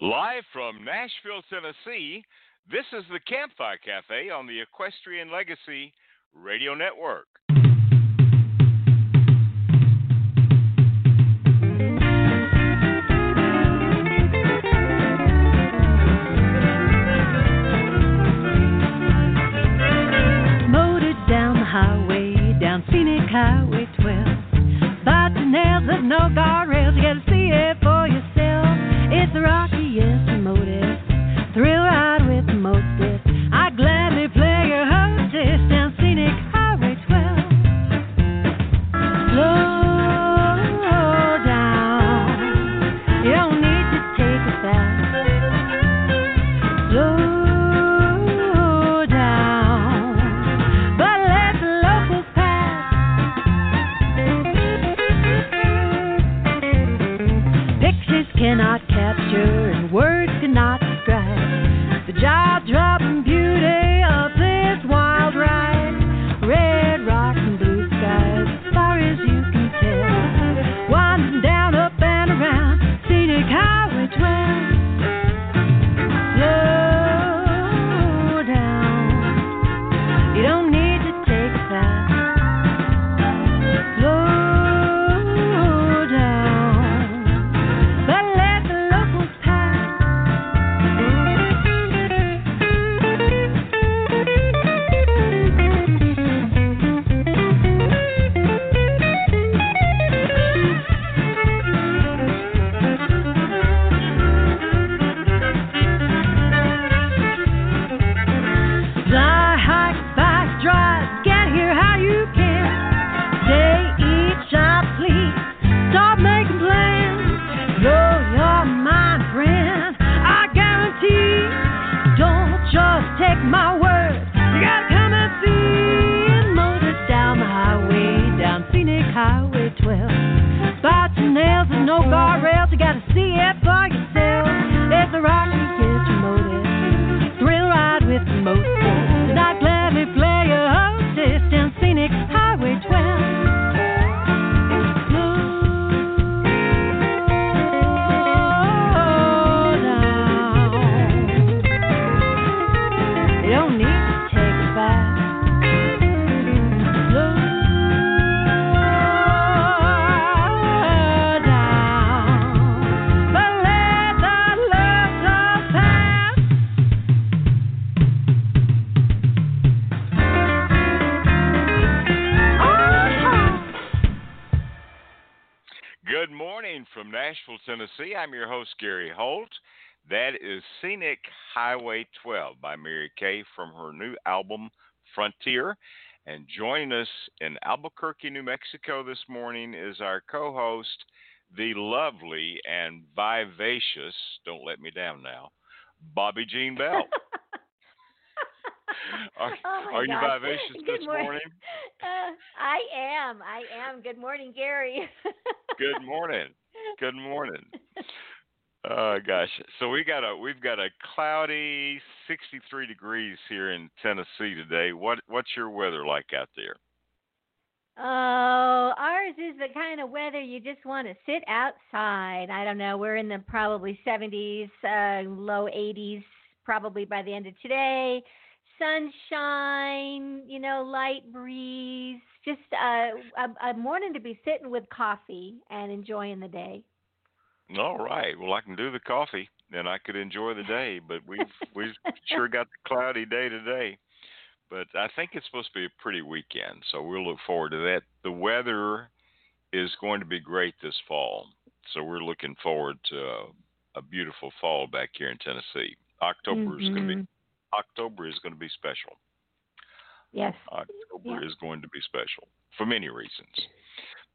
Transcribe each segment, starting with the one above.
Live from Nashville, Tennessee, this is the Campfire Cafe on the Equestrian Legacy Radio Network. Motored down the highway, down scenic Highway 12. But the nails of no guardrails, you rockiest Albuquerque, New Mexico this morning is our co host, the lovely and vivacious, don't let me down now, Bobbi Jean Bell. Are, Oh are you vivacious Good this morning. morning? Uh, I am. I am. Good morning, Gary. Good morning. Good morning. Oh gosh. So we got a we've got a cloudy 63 degrees here in Tennessee today. What what's your weather like out there? Oh, ours is the kind of weather you just want to sit outside. I don't know. We're in the probably 70s, uh, low 80s, probably by the end of today. Sunshine, you know, light breeze. Just uh, a, a morning to be sitting with coffee and enjoying the day. All right. Well, I can do the coffee and I could enjoy the day, but we've we've sure got the cloudy day today. But I think it's supposed to be a pretty weekend, so we'll look forward to that. The weather is going to be great this fall, so we're looking forward to a, a beautiful fall back here in Tennessee. October is going to be. Mm-hmm. October is going to be special. Yes. October Yeah. is going to be special for many reasons.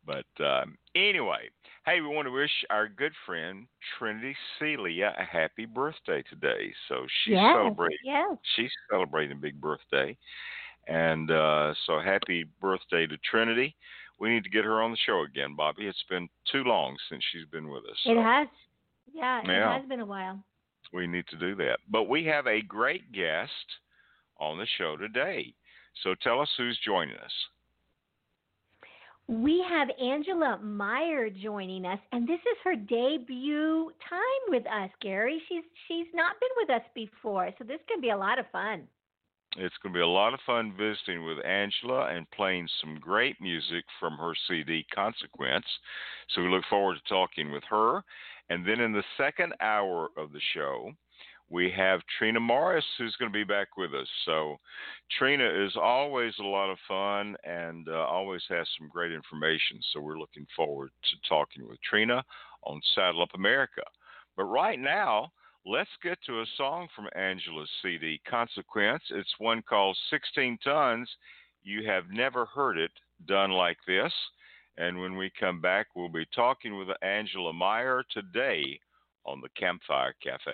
But um, anyway, hey, we want to wish our good friend Trinity Celia a happy birthday today. So she's yes. celebrating. Yes. She's celebrating a big birthday, and uh, so happy birthday to Trinity. We need to get her on the show again, Bobbi. It's been too long since she's been with us. It has. Yeah, it Yeah. has been a while. we need to do that. But we have a great guest on the show today. So tell us who's joining us. We have Angela Meyer joining us, and this is her debut time with us, Gary. She's she's not been with us before, so this can be a lot of fun. It's going to be a lot of fun visiting with Angela and playing some great music from her CD Consequence. So we look forward to talking with her. And then in the second hour of the show, we have Trina Morris who's going to be back with us. So Trina is always a lot of fun and uh, always has some great information. So we're looking forward to talking with Trina on Saddle Up America. But right now, let's get to a song from Angela's CD, Consequence. It's one called 16 Tons. You have never heard it done like this. And when we come back, we'll be talking with Angela Meyer today on the Campfire Cafe.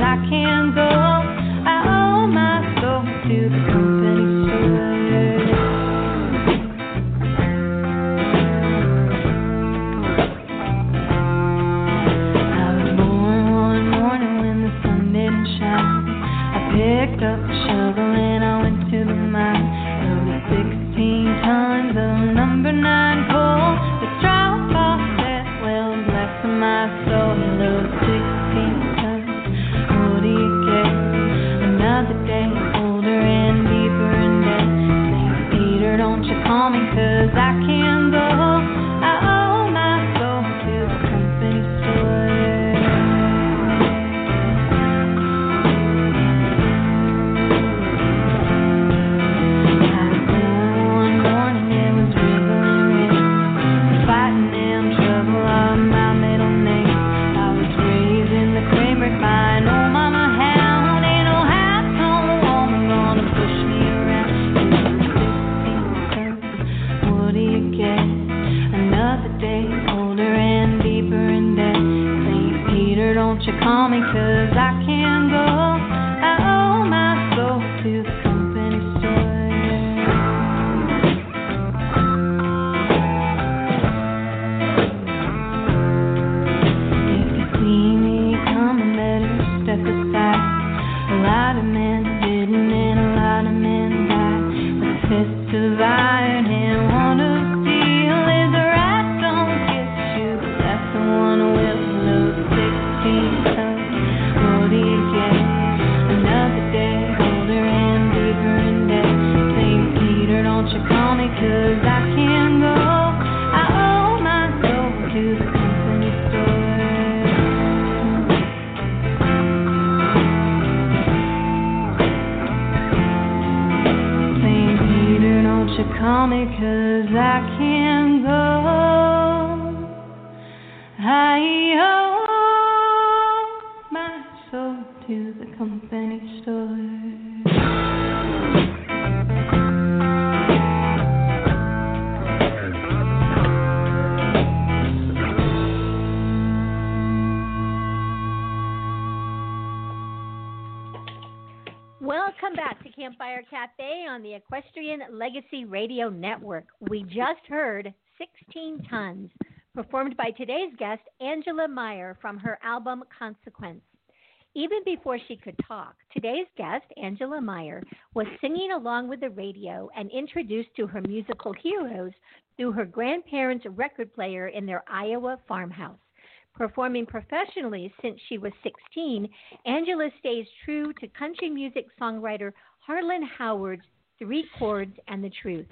Legacy Radio Network. We just heard 16 Tons, performed by today's guest, Angela Meyer, from her album Consequence. Even before she could talk, today's guest, Angela Meyer, was singing along with the radio and introduced to her musical heroes through her grandparents' record player in their Iowa farmhouse. Performing professionally since she was 16, Angela stays true to country music songwriter Harlan Howard's Three Chords and the Truth.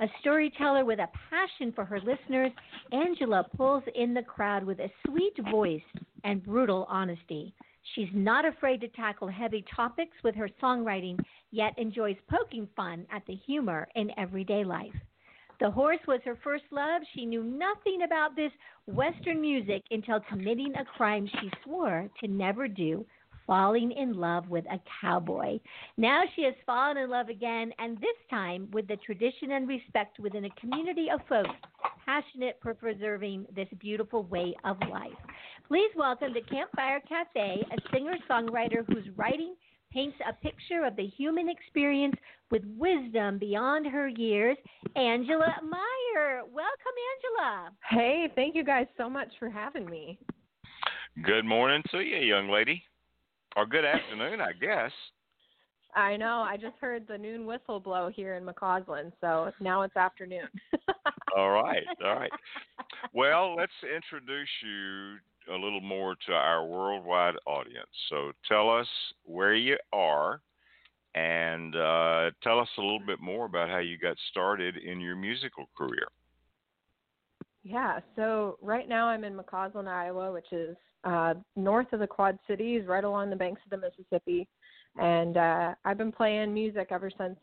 A storyteller with a passion for her listeners, Angela pulls in the crowd with a sweet voice and brutal honesty. She's not afraid to tackle heavy topics with her songwriting, yet enjoys poking fun at the humor in everyday life. The horse was her first love. She knew nothing about this Western music until committing a crime she swore to never do falling in love with a cowboy. Now she has fallen in love again, and this time with the tradition and respect within a community of folks passionate for preserving this beautiful way of life. Please welcome to Campfire Cafe a singer songwriter whose writing paints a picture of the human experience with wisdom beyond her years, Angela Meyer. Welcome, Angela. Hey, thank you guys so much for having me. Good morning to you, young lady. Or good afternoon, I guess. I know. I just heard the noon whistle blow here in McCausland, so now it's afternoon. all right, all right. Well, let's introduce you a little more to our worldwide audience. So tell us where you are and uh, tell us a little bit more about how you got started in your musical career. Yeah, so right now I'm in McCausland, Iowa, which is uh, north of the Quad Cities, right along the banks of the Mississippi. And uh, I've been playing music ever since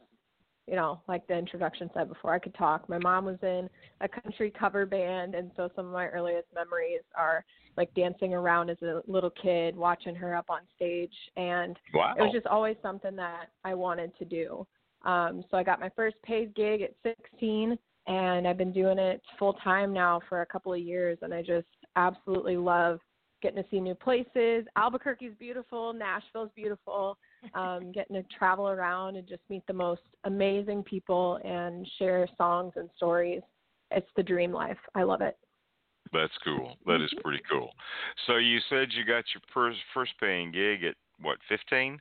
you know, like the introduction said before I could talk. My mom was in a country cover band, and so some of my earliest memories are like dancing around as a little kid, watching her up on stage, and wow. it was just always something that I wanted to do. Um, so I got my first paid gig at 16, and I've been doing it full time now for a couple of years, and I just absolutely love getting to see new places. Albuquerque's beautiful, Nashville's beautiful. Um, getting to travel around and just meet the most amazing people and share songs and stories. It's the dream life. I love it. That's cool. That is Mm-hmm. pretty cool. So you said you got your first first paying gig at what, 15?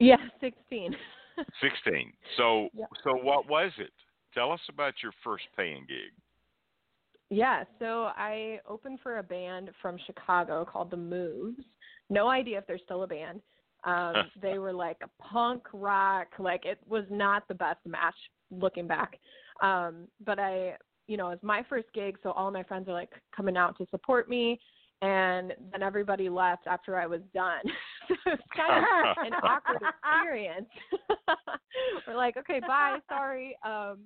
Yeah, 16. 16. So Yep. so what was it? Tell us about your first paying gig. Yeah, so I opened for a band from Chicago called The Moves. No idea if they're still a band. Um, they were like a punk rock, like it was not the best match looking back. Um, but I, you know, it was my first gig, so all my friends are like coming out to support me, and then everybody left after I was done. so it's kind of an awkward experience. we're like, okay, bye, sorry. Um,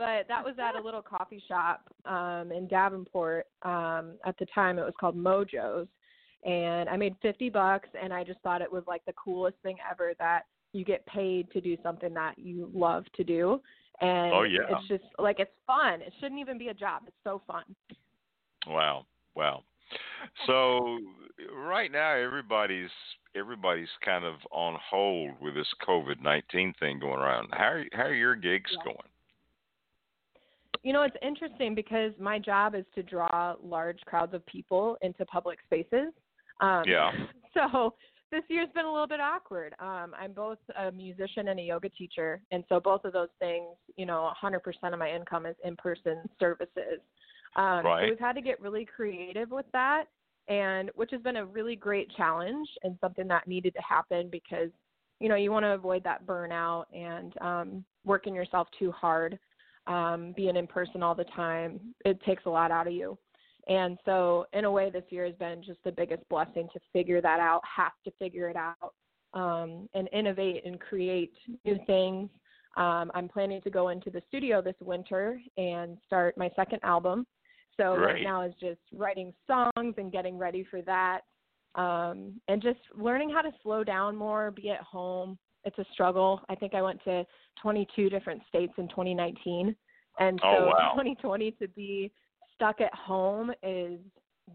but that was at a little coffee shop um in Davenport. Um at the time it was called Mojo's and I made 50 bucks and I just thought it was like the coolest thing ever that you get paid to do something that you love to do and Oh, yeah. it's just like it's fun. It shouldn't even be a job. It's so fun. Wow. Wow. So right now everybody's everybody's kind of on hold with this COVID nineteen thing going around. How are, how are your gigs Yeah. going? You know, it's interesting because my job is to draw large crowds of people into public spaces. Um, Yeah. So this year's been a little bit awkward. Um, I'm both a musician and a yoga teacher, and so both of those things, you know, 100% of my income is in-person services. Um, Right. So we've had to get really creative with that, and which has been a really great challenge and something that needed to happen because, you know, you want to avoid that burnout and um, working yourself too hard um, being in person all the time, it takes a lot out of you. And so, in a way, this year has been just the biggest blessing to figure that out, have to figure it out, um, and innovate and create new things. Um, I'm planning to go into the studio this winter and start my second album. So, Great. right now is just writing songs and getting ready for that. Um, and just learning how to slow down more, be at home. It's a struggle. I think I went to 22 different states in 2019. And so Oh, wow. 2020 to be stuck at home is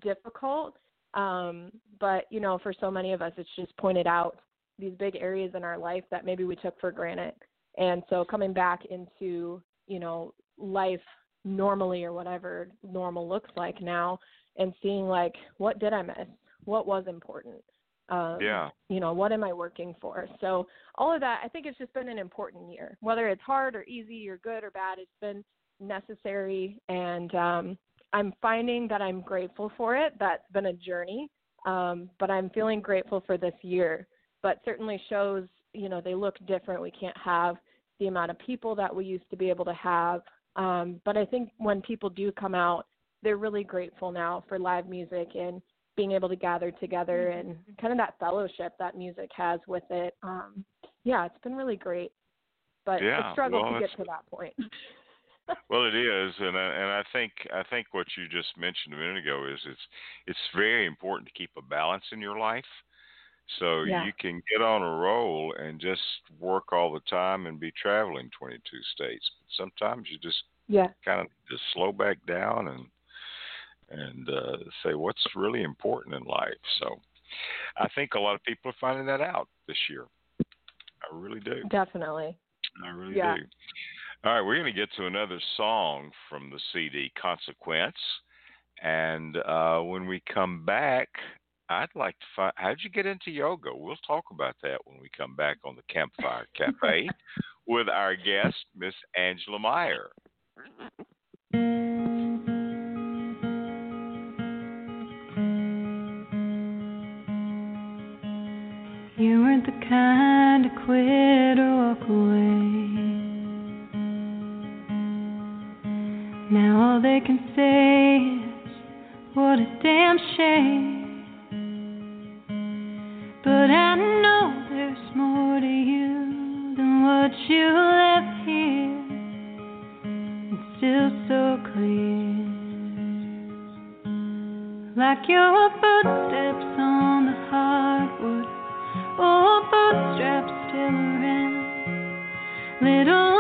difficult. Um, but, you know, for so many of us, it's just pointed out these big areas in our life that maybe we took for granted. And so coming back into, you know, life normally or whatever normal looks like now and seeing like, what did I miss? What was important? Um, Yeah. you know what am i working for? So all of that i think it's just been an important year. Whether it's hard or easy or good or bad it's been necessary and um i'm finding that i'm grateful for it. That's been a journey um but i'm feeling grateful for this year. But certainly shows you know they look different. We can't have the amount of people that we used to be able to have um but i think when people do come out they're really grateful now for live music and being able to gather together and kind of that fellowship that music has with it. Um, yeah, it's been really great, but Yeah, it struggled well, to get to that point. Well, it is, and I, and I think I think what you just mentioned a minute ago is it's it's very important to keep a balance in your life. So Yeah. you can get on a roll and just work all the time and be traveling 22 states. But sometimes you just Yeah. kind of just slow back down and and uh, say what's really important in life. So I think a lot of people are finding that out this year. I really do. Definitely. I really Yeah. do. All right, we're going to get to another song from the CD, Consequence. And uh, when we come back, I'd like to find how'd you get into yoga? We'll talk about that when we come back on the Campfire Cafe with our guest, Miss Angela Meyer. The kind to quit or walk away. Now all they can say is, what a damn shame. But I know there's more to you than what you left here. It's still so clear. Like your footsteps on the hardwood. Little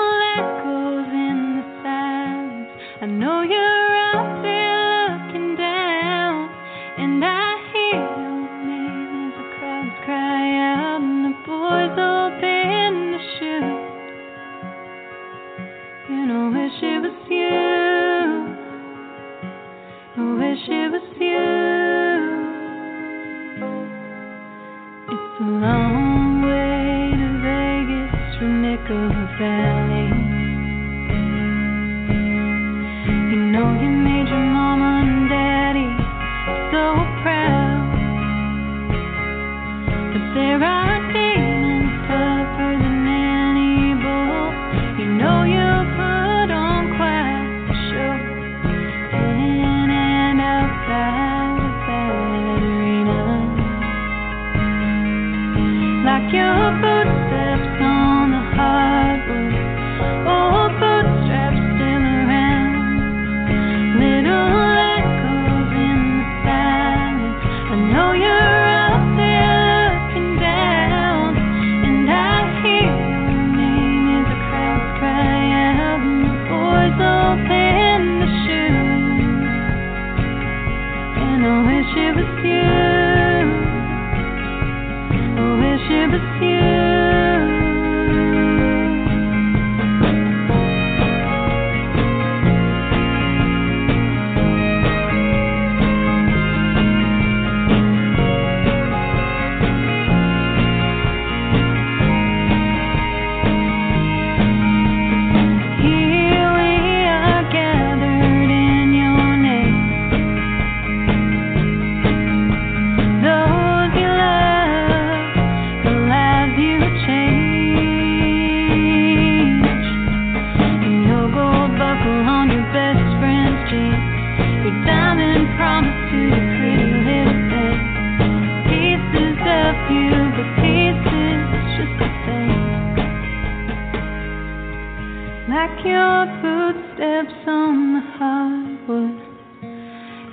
Like your footsteps on the hardwood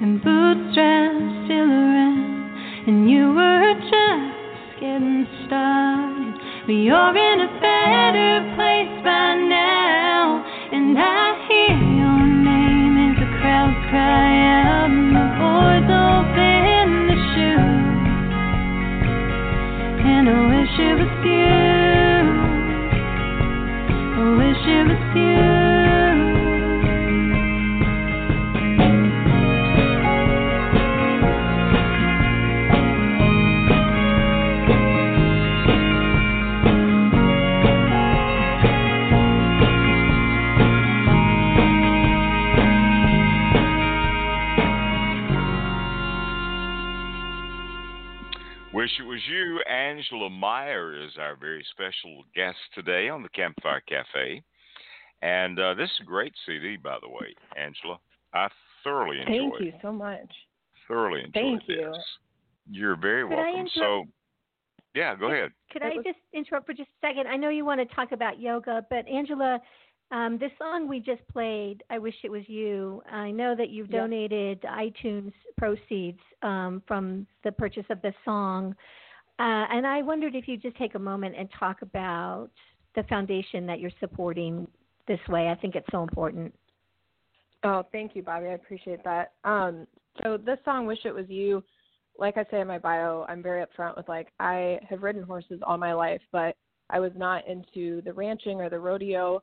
and bootstraps still around, and you were just getting started. But you're in a better place by now, and I hear your name as the crowds cry out, and the boys open the chute. And I wish it was you. Angela Meyer is our very special guest today on the Campfire Cafe. And uh, this is a great CD, by the way, Angela. I thoroughly enjoyed it. Thank you so much. Thoroughly enjoyed Thank this. you. You're very Could welcome. interrupt- So, yeah, go ahead. Could I just interrupt for just a second? I know you want to talk about yoga, but Angela, um, this song we just played, I Wish It Was You, I know that you've Yeah. donated iTunes proceeds um, from the purchase of this song. Uh, and I wondered if you'd just take a moment and talk about the foundation that you're supporting this way. I think it's so important. Oh, thank you, Bobbi. I appreciate that. Um, so this song, "Wish It Was You," like I say in my bio, I'm very upfront with like I have ridden horses all my life, but I was not into the ranching or the rodeo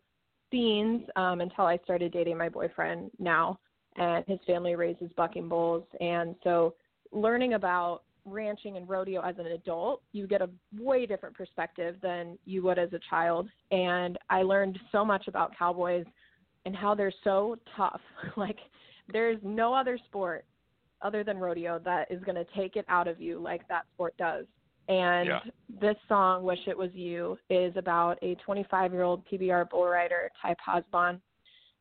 scenes um, until I started dating my boyfriend now, and his family raises bucking bulls, and so learning about ranching and rodeo as an adult, you get a way different perspective than you would as a child. And I learned so much about cowboys and how they're so tough. like there's no other sport other than rodeo that is going to take it out of you like that sport does. And Yeah. this song, Wish It Was You, is about a 25 year old PBR bull rider, Ty Pozzobon.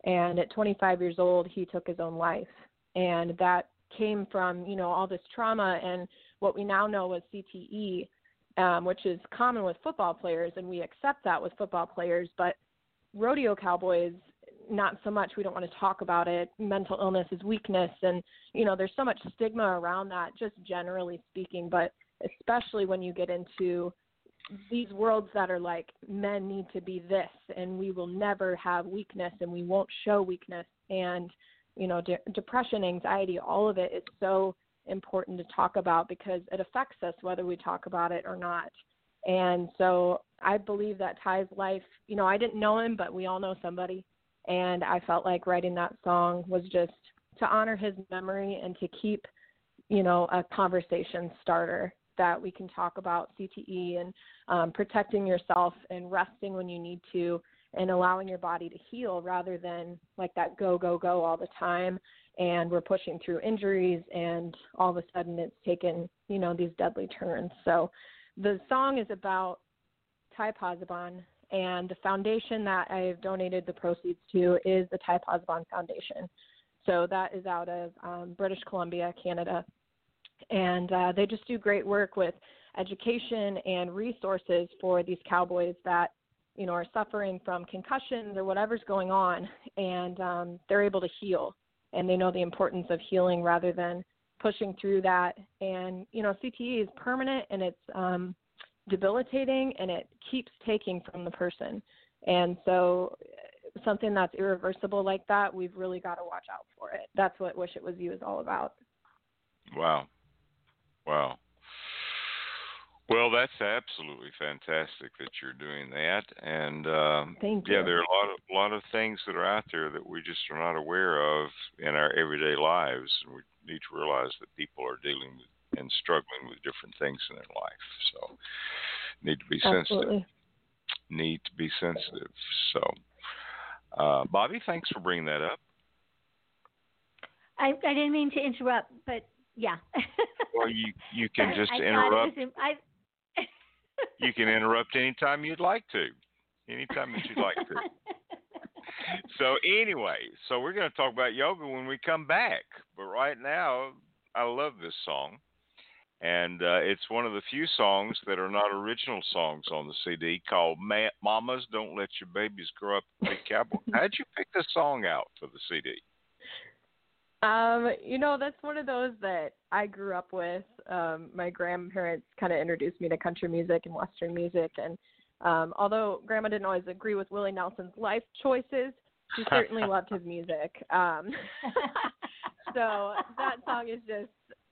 And at 25 years old, he took his own life. And that came from, you know, all this trauma and what we now know as CTE, um, which is common with football players, and we accept that with football players. But rodeo cowboys, not so much. We don't want to talk about it. Mental illness is weakness, and you know, there's so much stigma around that, just generally speaking. But especially when you get into these worlds that are like men need to be this and we will never have weakness and we won't show weakness and you know de- depression anxiety all of it is so important to talk about because it affects us whether we talk about it or not. And so i believe that ty's life you know i didn't know him but we all know somebody. And i felt like writing that song was just to honor his memory and to keep you know a conversation starter that we can talk about CTE and um, protecting yourself and resting when you need to and allowing your body to heal rather than like that go go go all the time and we're pushing through injuries and all of a sudden it's taken you know these deadly turns. So the song is about Ty Pozzobon and the foundation that I've donated the proceeds to is the Ty Pozzobon Foundation. So that is out of um, British Columbia Canada. And uh, they just do great work with education and resources for these cowboys that you know are suffering from concussions or whatever's going on and um, they're able to heal and they know the importance of healing rather than pushing through that and you know cte is permanent and it's um, debilitating and it keeps taking from the person and so uh, something that's irreversible like that we've really got to watch out for it that's what wish it was you is all about Wow. Wow. Well, that's absolutely fantastic that you're doing that, and um, Thank yeah, there are a lot of a lot of things that are out there that we just are not aware of in our everyday lives, and we need to realize that people are dealing with and struggling with different things in their life. So, need to be sensitive. absolutely Need to be sensitive. So, uh, Bobbi, thanks for bringing that up. I, I didn't mean to interrupt, but yeah. Well, you you can just I thought interrupt. was I, You can interrupt anytime you'd like to. Anytime that you'd like to. so anyway, so we're going to talk about yoga when we come back. But right now, I love this song, and uh, it's one of the few songs that are not original songs on the CD called Ma- "Mamas Don't Let Your Babies Grow Up to Be Cowboys." How'd you pick this song out for the CD? Um, you know, that's one of those that I grew up with. Um, my grandparents kind of introduced me to country music and western music, and um, although Grandma didn't always agree with Willie Nelson's life choices, she certainly loved his music. Um, so that song is just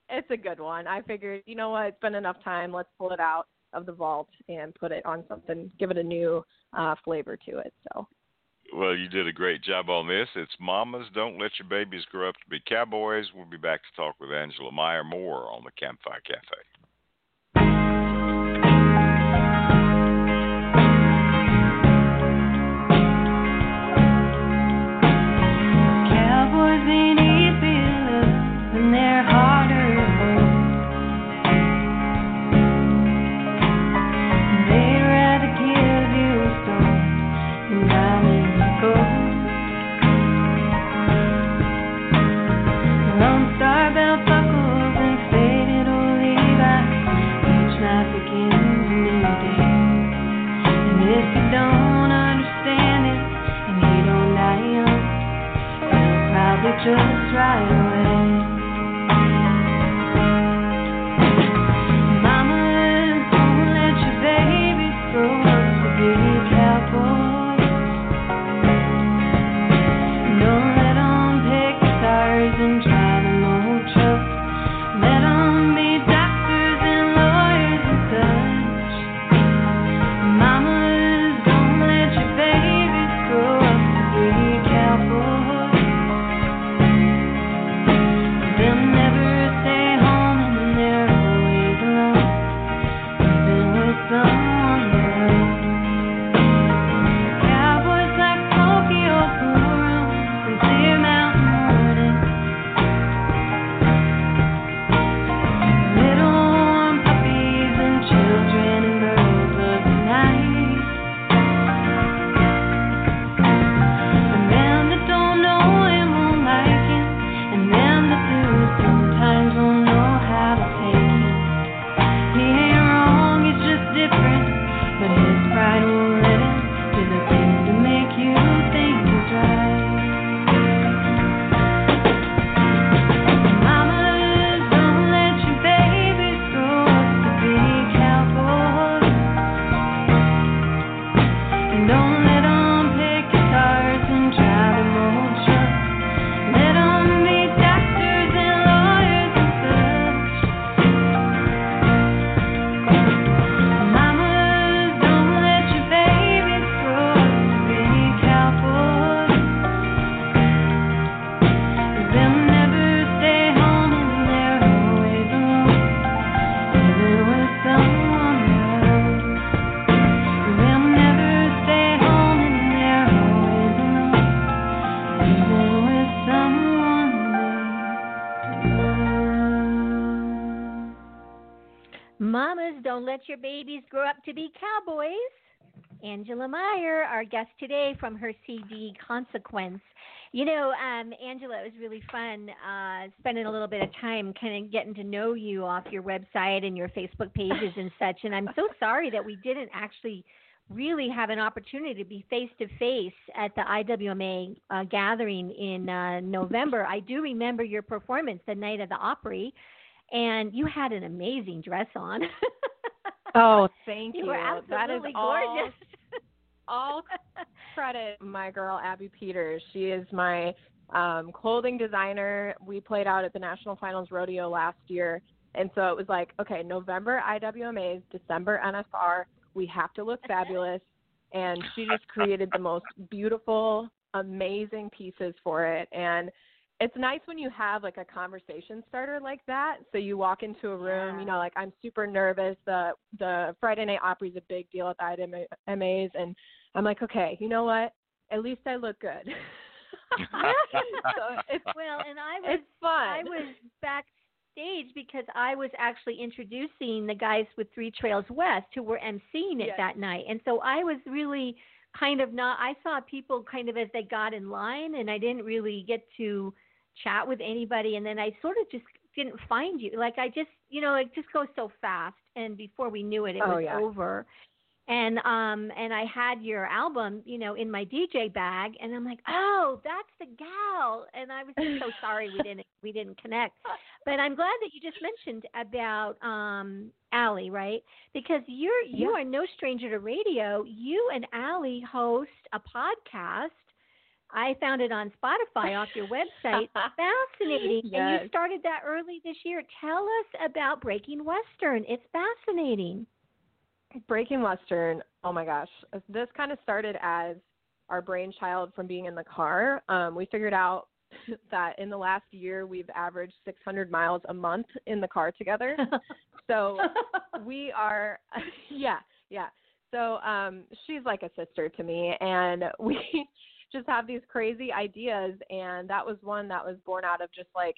it's a good one. I figured, you know what, it's been enough time. Let's pull it out of the vault and put it on something, give it a new uh, flavor to it. So Well, you did a great job on this. It's Mamas Don't Let Your Babies Grow Up to Be Cowboys. We'll be back to talk with Angela Meyer more on the Campfire Cafe. Angela Meyer, our guest today from her CD Consequence. You know, um, Angela, it was really fun uh, spending a little bit of time kind of getting to know you off your website and your Facebook pages and such. And I'm so sorry that we didn't actually really have an opportunity to be face to face at the IWMA uh, gathering in uh, November. I do remember your performance the night of the Opry, and you had an amazing dress on. oh, thank you. you. that is absolutely all, gorgeous. all credit my girl Abby Peters. She is my um, clothing designer. We played out at the National Finals Rodeo last year. And so it was like, okay, November IWMAs, December NFR, we have to look fabulous. And she just created the most beautiful, amazing pieces for it. And it's nice when you have like a conversation starter like that. So you walk into a room, Yeah. you know, like I'm super nervous. The the Friday Night Opry is a big deal at the IWMAs, and I'm like, okay, you know what? At least I look good. so it's well, and I was it's fun. I was backstage because I was actually introducing the guys with Three Trails West who were emceeing it Yes. that night, and so I was really kind of not. I saw people kind of as they got in line, and I didn't really get to chat with anybody, and then I sort of just didn't find you. Like I just, you know, it just goes so fast, and before we knew it, it Oh, was yeah. over and um and I had your album, you know, in my DJ bag and I'm like, "Oh, that's the gal." And I was just so sorry we didn't we didn't connect. But I'm glad that you just mentioned about um Allie, right? Because you're you Yeah. are no stranger to radio. You and Allie host a podcast. I found it on Spotify off your website. Fascinating. And you started that early this year. Tell us about Breaking Western. It's fascinating. Breaking Western, oh my gosh. This kind of started as our brainchild from being in the car. Um, we figured out that in the last year we've averaged 600 miles a month in the car together. So we are, yeah, yeah. So um, she's like a sister to me, and we just have these crazy ideas. And that was one that was born out of just like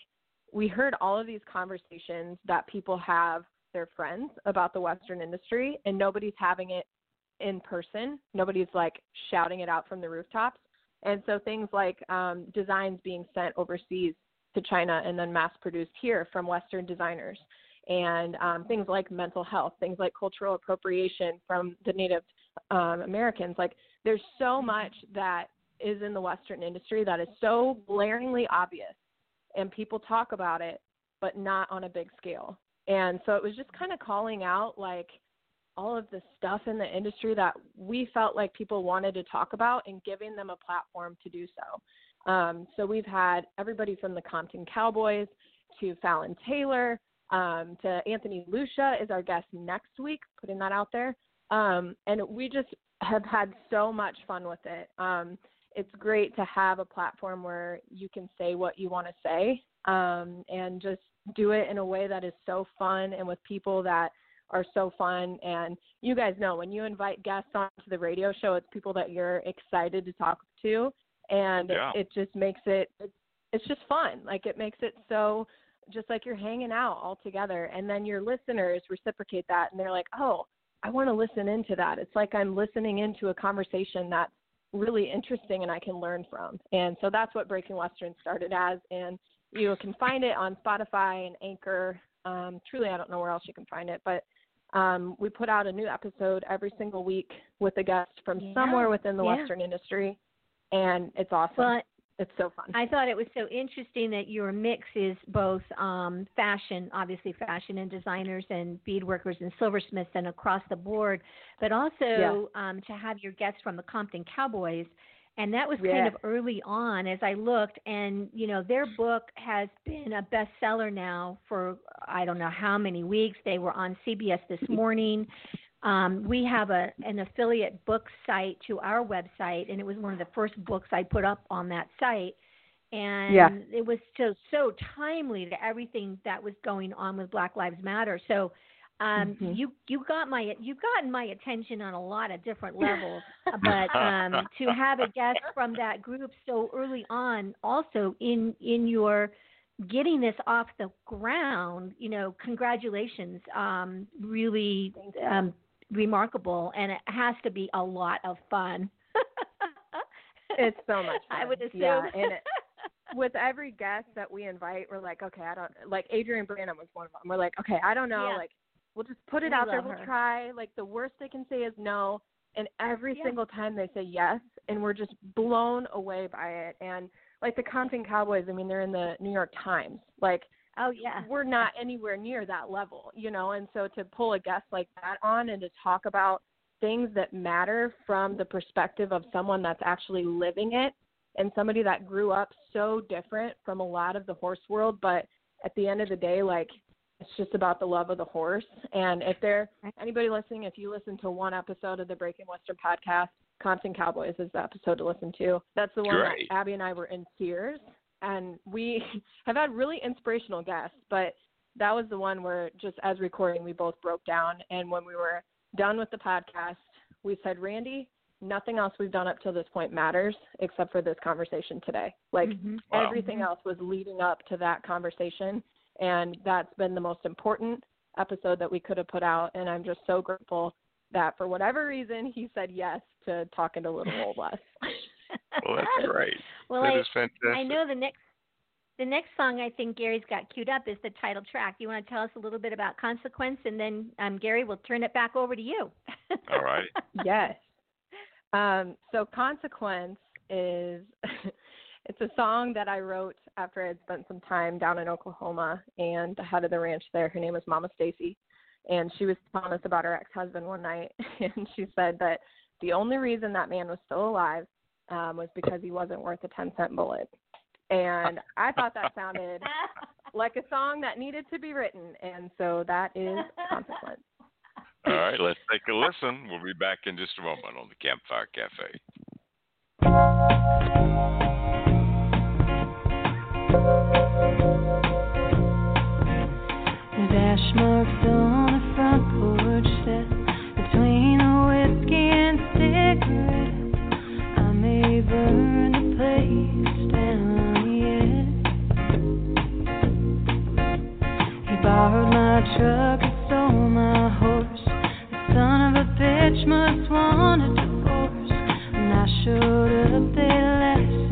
we heard all of these conversations that people have their friends about the Western industry, and nobody's having it in person. Nobody's like shouting it out from the rooftops. And so things like um, designs being sent overseas to China and then mass produced here from Western designers, and um, things like mental health, things like cultural appropriation from the Native um, Americans. Like there's so much that is in the Western industry that is so glaringly obvious, and people talk about it, but not on a big scale. And so it was just kind of calling out like all of the stuff in the industry that we felt like people wanted to talk about and giving them a platform to do so. Um, so we've had everybody from the Compton Cowboys to Fallon Taylor um, to Anthony Lucia is our guest next week, putting that out there. Um, and we just have had so much fun with it. Um, it's great to have a platform where you can say what you want to say um, and just do it in a way that is so fun and with people that are so fun. And you guys know when you invite guests onto the radio show, it's people that you're excited to talk to, and Yeah. it, it just makes it it's, it's just fun. Like it makes it so just like you're hanging out all together, and then your listeners reciprocate that, and they're like, oh. I want to listen into that. It's like I'm listening into a conversation that's really interesting and I can learn from. And so that's what Breaking Western started as. And you can find it on Spotify and Anchor. Um, truly, I don't know where else you can find it, but um, we put out a new episode every single week with a guest from Yeah, somewhere within the yeah. Western industry, and it's awesome. Well, it's so fun. I thought it was so interesting that your mix is both um, fashion, obviously fashion and designers and beadworkers and silversmiths and across the board, but also um, to have your guests from the Compton Cowboys. And that was kind of early on as I looked, and you know their book has been a bestseller now for I don't know how many weeks. They were on CBS this morning. Um, we have a an affiliate book site to our website, and it was one of the first books I put up on that site. And Yeah. it was so so timely to everything that was going on with Black Lives Matter. So um, Mhm. you you got my you've gotten my attention on a lot of different levels, but um, to have a guest from that group so early on, also in in your getting this off the ground, you know, congratulations. Um, really um, remarkable, and it has to be a lot of fun. It's so much fun. I would assume. Yeah, and it, with every guest that we invite, we're like, okay, I don't like Adrian Branham was one of them. We're like, okay, I don't know, Yeah. like we'll just put it We out there, we'll her. try. Like the worst they can say is no, and every Yeah. single time they say yes, and we're just blown away by it. And like the Compton Cowboys, I mean, they're in the New York Times. Like oh yeah. we're not anywhere near that level, you know. And so to pull a guest like that on and to talk about things that matter from the perspective of someone that's actually living it and somebody that grew up so different from a lot of the horse world, but at the end of the day, like it's just about the love of the horse. And if there anybody listening, if you listen to one episode of the Breaking Western podcast, Compton Cowboys is the episode to listen to. That's the one Great. that Abby and I were in tears and we have had really inspirational guests, but that was the one where just as recording we both broke down and when we were done with the podcast, we said, Randy, nothing else we've done up till this point matters except for this conversation today. Like Mhm. Wow. everything else was leading up to that conversation and that's been the most important episode that we could have put out and I'm just so grateful that for whatever reason he said yes to talking to little old Les. Well, that's great. Well, that I, is fantastic. I know the next the next song I think Gary's got queued up is the title track. You want to tell us a little bit about Consequence, and then um, Gary will turn it back over to you. All right. yes. Um, so consequence is it's a song that I wrote after I had spent some time down in Oklahoma and the head of the ranch there, her name was Mama Stacy. And she was telling us about her ex husband one night and she said that the only reason that man was still alive um, was because he wasn't worth a ten cent bullet. And I thought that sounded like a song that needed to be written and so that is consequence. All right, let's take a listen. We'll be back in just a moment on the Campfire Cafe. There's ash marks on my truck and stole my horse. The son of a bitch must want a divorce. When I showed up, they last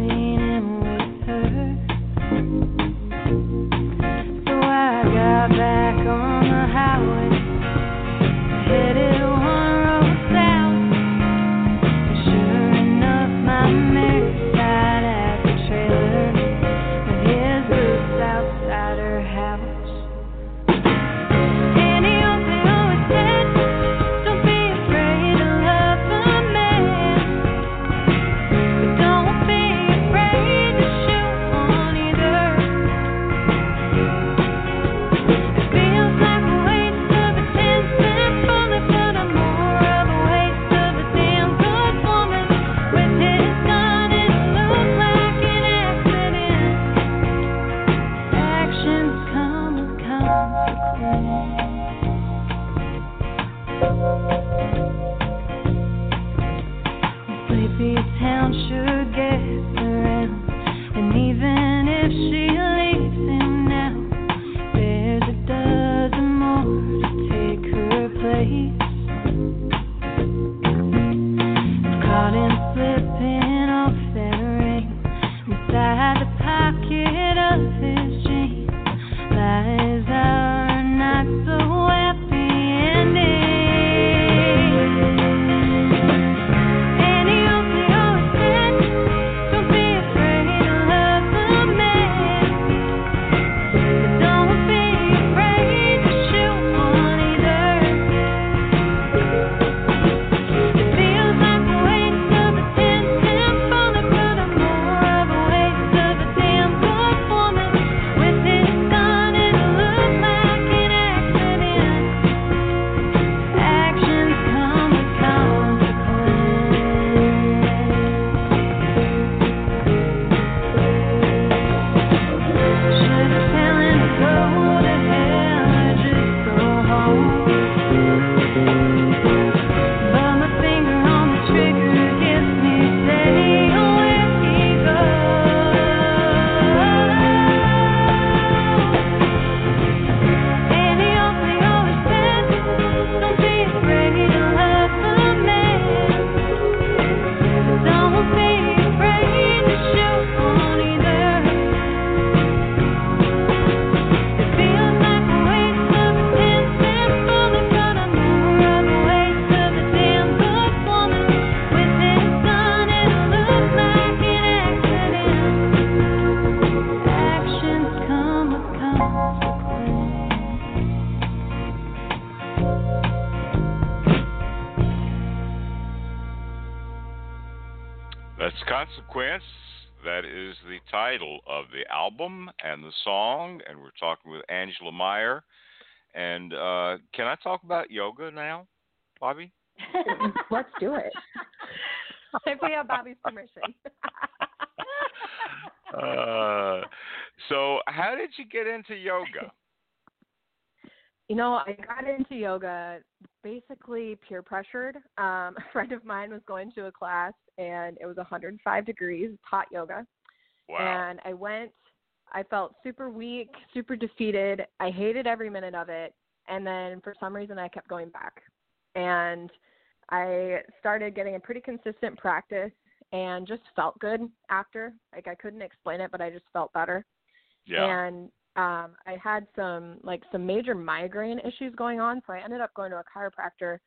song. And we're talking with Angela Meyer. And uh, can I talk about yoga now, Bobbi? Let's do it. if we have Bobbi's permission. uh, so, how did you get into yoga? You know, I got into yoga basically peer pressured. Um, a friend of mine was going to a class and it was 105 degrees, hot yoga. Wow. And I went, I felt super weak, super defeated. I hated every minute of it. And then for some reason, I kept going back. And I started getting a pretty consistent practice and just felt good after. Like I couldn't explain it, but I just felt better. Yeah. And um I had some like some major migraine issues going on, so I ended up going to a chiropractor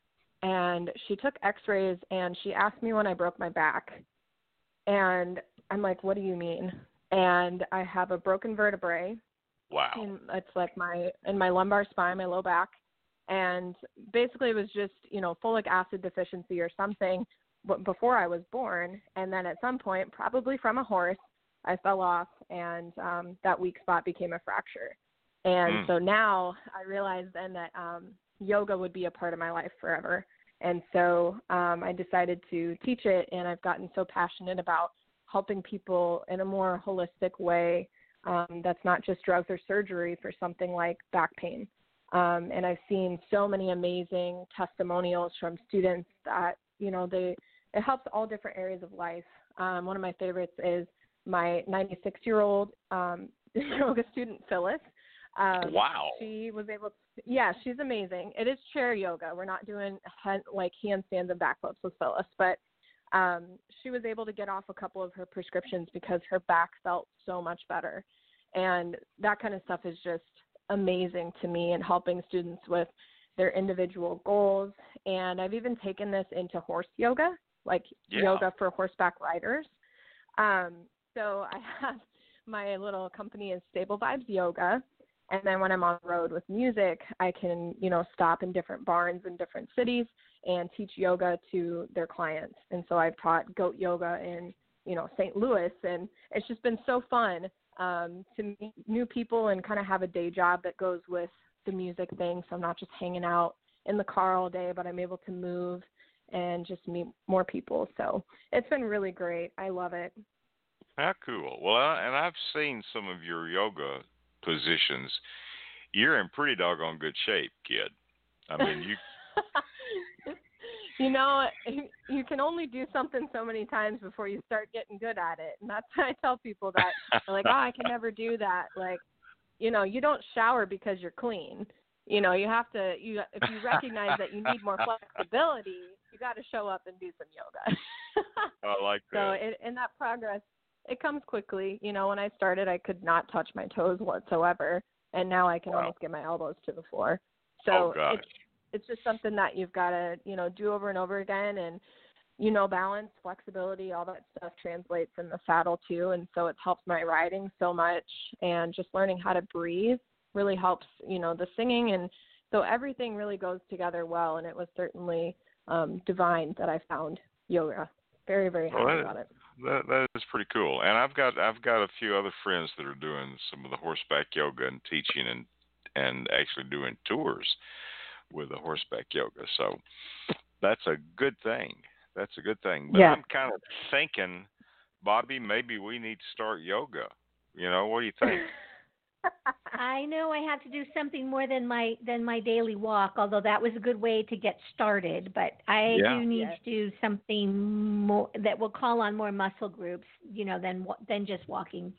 and she took x-rays and she asked me when I broke my back. And I'm like, "What do you mean?" And I have a broken vertebrae. Wow. In, it's like my in my lumbar spine, my low back. And basically it was just, you know, folic acid deficiency or something before I was born and then at some point, probably from a horse, I fell off, and um, that weak spot became a fracture. And Mm. so now I realized then that um, yoga would be a part of my life forever. And so um, I decided to teach it, and I've gotten so passionate about helping people in a more holistic way um, that's not just drugs or surgery for something like back pain. Um, and I've seen so many amazing testimonials from students that you know they it helps all different areas of life. Um, one of my favorites is my 96 year old um, yoga student Phyllis. Um, Wow. She was able. To, yeah, she's amazing. It is chair yoga. We're not doing like handstands and backflips with Phyllis, but um, she was able to get off a couple of her prescriptions because her back felt so much better. And that kind of stuff is just amazing to me and helping students with their individual goals. And I've even taken this into horse yoga, like Yeah. yoga for horseback riders. Um, so I have my little company is Stable Vibes Yoga. And then when I'm on the road with music, I can, you know, stop in different barns in different cities and teach yoga to their clients. And so I've taught goat yoga in, you know, St. Louis and it's just been so fun um to meet new people and kind of have a day job that goes with the music thing. So I'm not just hanging out in the car all day, but I'm able to move and just meet more people. So it's been really great. I love it. How cool. Well, I, and I've seen some of your yoga positions. You're in pretty doggone good shape, kid. I mean, you. you know, you can only do something so many times before you start getting good at it. And that's why I tell people that they're like, "Oh, I can never do that." Like, you know, you don't shower because you're clean. You know, you have to you if you recognize that you need more flexibility, you got to show up and do some yoga. Oh, I like so that. it, in that progress, it comes quickly. You know, when I started, I could not touch my toes whatsoever, and now I can Wow. almost get my elbows to the floor. So Oh, gosh. it's it's just something that you've got to you know do over and over again, and you know balance, flexibility, all that stuff translates in the saddle too, and so it's helps my riding so much, and just learning how to breathe really helps you know the singing, and so everything really goes together well, and it was certainly um, divine that I found yoga. Very very happy Well, that- about it. That that is pretty cool. And I've got I've got a few other friends that are doing some of the horseback yoga and teaching and and actually doing tours with the horseback yoga. So that's a good thing. That's a good thing. But Yeah. I'm kind of thinking, Bobbi, maybe we need to start yoga. You know, what do you think? I know I have to do something more than my than my daily walk, although that was a good way to get started. But I Yeah. do need Yes. to do something more that will call on more muscle groups, you know, than than just walking.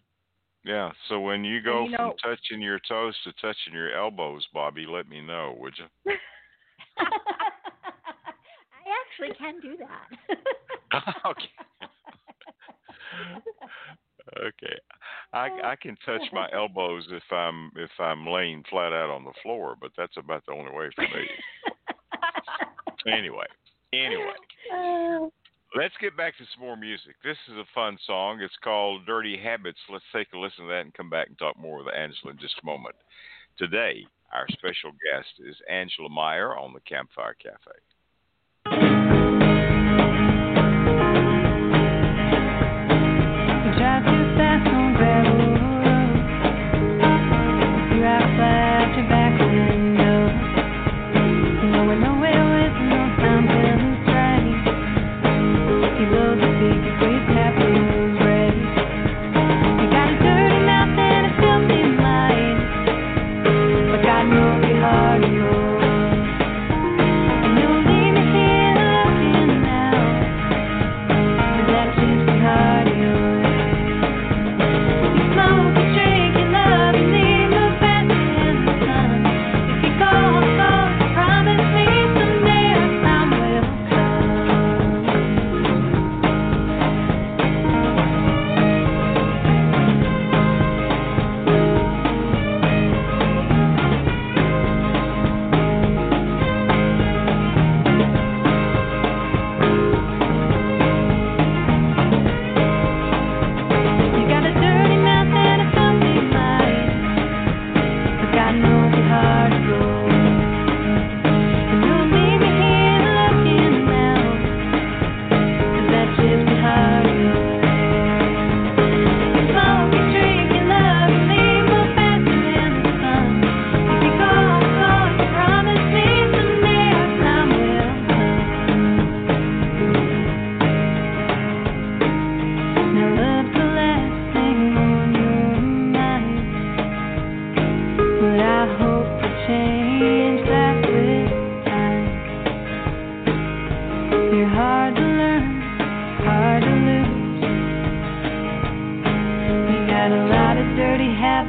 Yeah. So when you go you from know- touching your toes to touching your elbows, Bobbi, let me know, would you? I actually can do that. okay. Okay. I uh, I can touch my elbows if I'm if I'm laying flat out on the floor, but that's about the only way for me. anyway, anyway, uh, let's get back to some more music. This is a fun song. It's called Dirty Habits. Let's take a listen to that and come back and talk more with Angela in just a moment. Today, our special guest is Angela Meyer on the Campfire Cafe.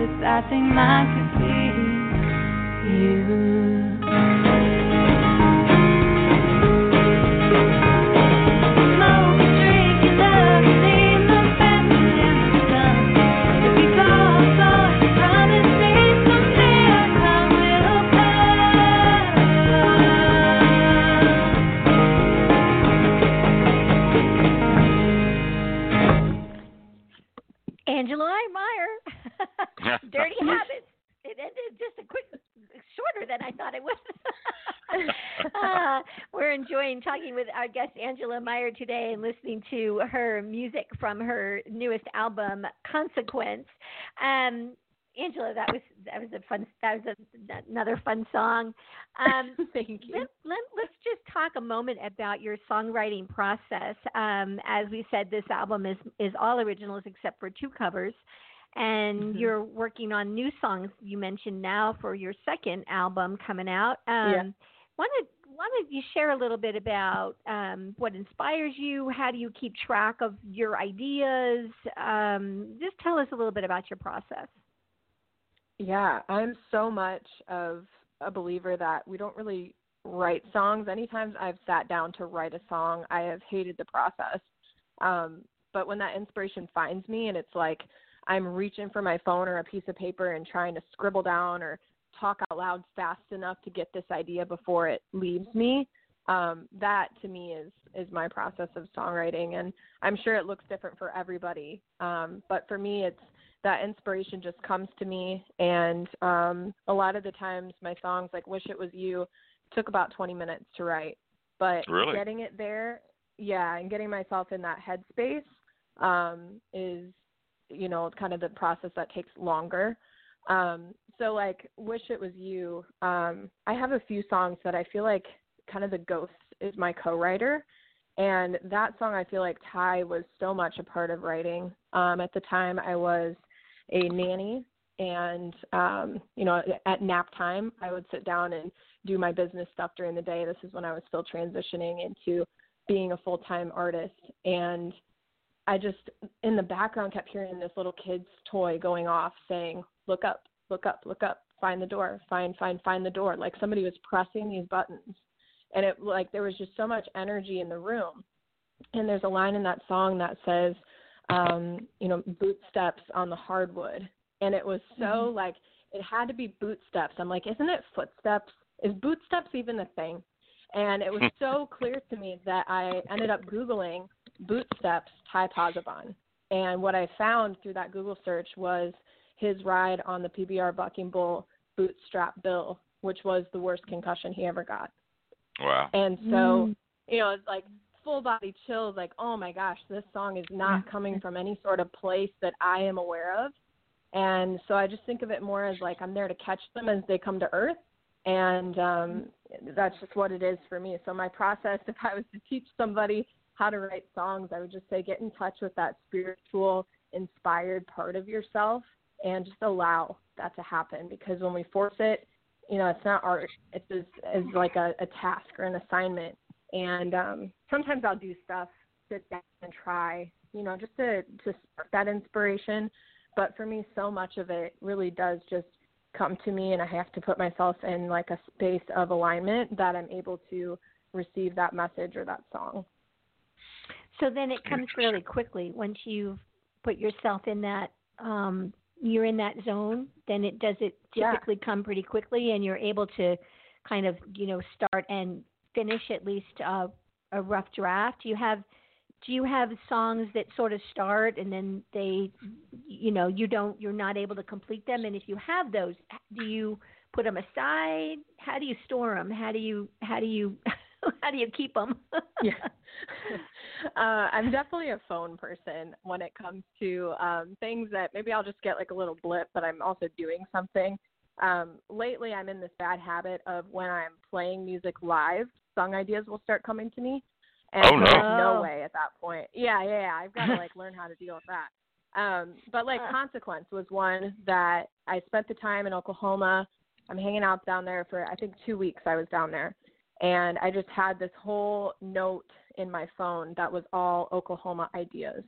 farthest I think mine could be you. Talking with our guest Angela Meyer today and listening to her music from her newest album, Consequence. Um, Angela, that was that was a fun that was a, another fun song. Um, Thank you. let, let, let's just talk a moment about your songwriting process. Um, as we said, this album is is all originals except for two covers, and Mhm. you're working on new songs. You mentioned now for your second album coming out. Um, Yeah. Want to don't you share a little bit about um, what inspires you? How do you keep track of your ideas? Um, just tell us a little bit about your process. Yeah, I'm so much of a believer that we don't really write songs. Anytime I've sat down to write a song, I have hated the process. Um, but when that inspiration finds me and it's like I'm reaching for my phone or a piece of paper and trying to scribble down or talk out loud fast enough to get this idea before it leaves me, um, that to me is is my process of songwriting. And I'm sure it looks different for everybody. Um, but for me, it's that inspiration just comes to me and um a lot of the times my songs like wish it was you took about 20 minutes to write but Really? getting it there yeah and getting myself in that headspace um is you know kind of the process that takes longer um so like wish it was you um i have a few songs that i feel like kind of the ghost is my co-writer and that song i feel like ty was so much a part of writing. Um at the time i was a nanny and um you know at nap time i would sit down and do my business stuff during the day. This is when i was still transitioning into being a full time artist and i just in the background kept hearing this little kid's toy going off saying look up look up look up find the door find find find the door like somebody was pressing these buttons and it like there was just so much energy in the room and there's a line in that song that says um, you know, bootsteps on the hardwood. And it was so like it had to be bootsteps. I'm like, isn't it footsteps? Is bootsteps even a thing? And it was so clear to me that I ended up Googling bootsteps Ty Pozzobon. And what I found through that Google search was his ride on the PBR Bucking Bull bootstrap bill, which was the worst concussion he ever got. Wow. And so, Mm. you know, it's like full body chills, like, oh my gosh, this song is not coming from any sort of place that I am aware of. And so I just think of it more as like I'm there to catch them as they come to earth. And um, that's just what it is for me. So my process, if I was to teach somebody how to write songs, I would just say get in touch with that spiritual, inspired part of yourself and just allow that to happen. Because when we force it, you know, it's not art. It's as, as like a, a task or an assignment. And um, sometimes I'll do stuff, sit down and try, you know, just to to spark that inspiration. But for me, so much of it really does just come to me, and I have to put myself in like a space of alignment that I'm able to receive that message or that song. So then it comes really quickly once you've put yourself in that um you're in that zone, then it does it Yeah. typically come pretty quickly and you're able to kind of, you know, start and finish at least uh, a rough draft. Do you have do you have songs that sort of start and then they you know, you don't you're not able to complete them and if you have those, do you put them aside? How do you store them? How do you how do you how do you keep them? yeah. uh, I'm definitely a phone person when it comes to um, things that maybe I'll just get like a little blip, but I'm also doing something. Um, lately, I'm in this bad habit of when I'm playing music live, song ideas will start coming to me. And Oh, no. Oh. no way at that point. Yeah, yeah, yeah. I've got to like learn how to deal with that. Um, but like Uh. Consequence was one that I spent the time in Oklahoma. I'm hanging out down there for I think two weeks. I was down there, and I just had this whole note in my phone that was all Oklahoma ideas.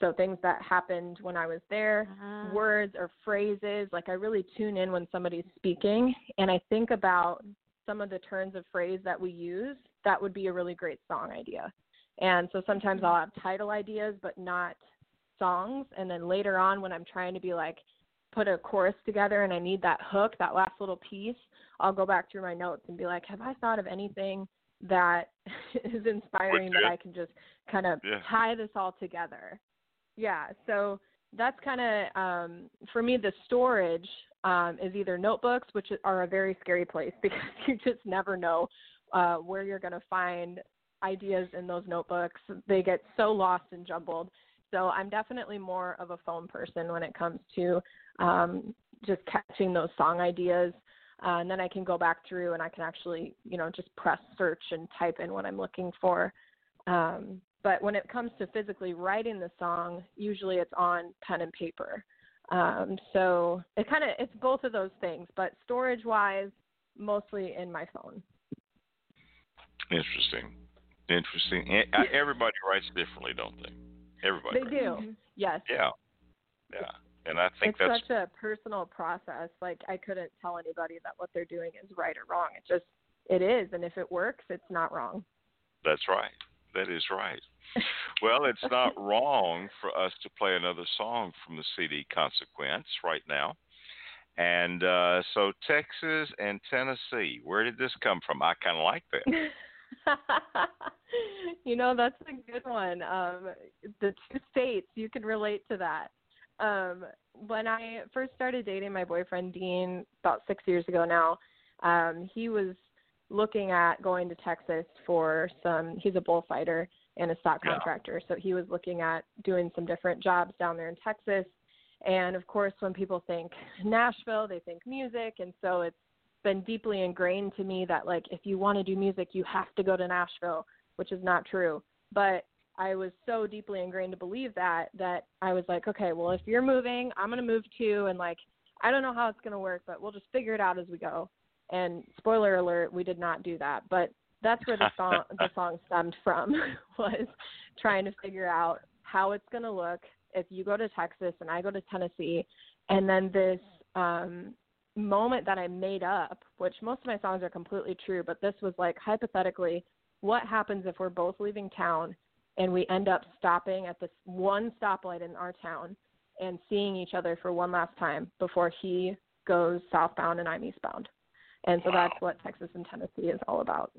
So things that happened when I was there, Ah. words or phrases. Like I really tune in when somebody's speaking, and I think about some of the turns of phrase that we use. That would be a really great song idea. And so sometimes I'll have title ideas, but not songs. And then later on, when I'm trying to be like put a chorus together and I need that hook, that last little piece, I'll go back through my notes and be like, have I thought of anything that is inspiring that I can just kind of Yeah. tie this all together? Yeah. So that's kind of um, for me the storage. um, is either notebooks, which are a very scary place because you just never know uh, where you're going to find ideas in those notebooks. They get so lost and jumbled. So I'm definitely more of a phone person when it comes to um, just catching those song ideas. Uh, and then I can go back through and I can actually, you know, just press search and type in what I'm looking for. Um, but when it comes to physically writing the song, usually it's on pen and paper. Um, so it kind of it's both of those things, but storage wise, mostly in my phone. Interesting, interesting. Everybody writes differently, don't they? Everybody. They do. Mm-hmm. Yes. Yeah. Yeah. And I think it's that's such a personal process. Like I couldn't tell anybody that what they're doing is right or wrong. It just it is, and if it works, it's not wrong. That's right. That is right. well, it's not wrong for us to play another song from the CD Consequence right now. And uh, so, Texas and Tennessee, where did this come from? I kind of like that. you know, that's a good one. Um, the two states, you can relate to that. Um, when I first started dating my boyfriend, Dean, about six years ago now, um, he was looking at going to Texas for some. He's a bullfighter and a stock contractor, yeah. so he was looking at doing some different jobs down there in Texas. And of course, when people think Nashville, they think music, and so it's been deeply ingrained to me that like if you want to do music, you have to go to Nashville, which is not true. But I was so deeply ingrained to believe that that I was like, okay, well, if you're moving, I'm gonna move too, and like I don't know how it's gonna work, but we'll just figure it out as we go. And spoiler alert, we did not do that. But that's where the song the song stemmed from was trying to figure out how it's going to look if you go to Texas and I go to Tennessee, and then this um, moment that I made up, which most of my songs are completely true, but this was like hypothetically, what happens if we're both leaving town and we end up stopping at this one stoplight in our town and seeing each other for one last time before he goes southbound and I'm eastbound. And so wow. that's what Texas and Tennessee is all about.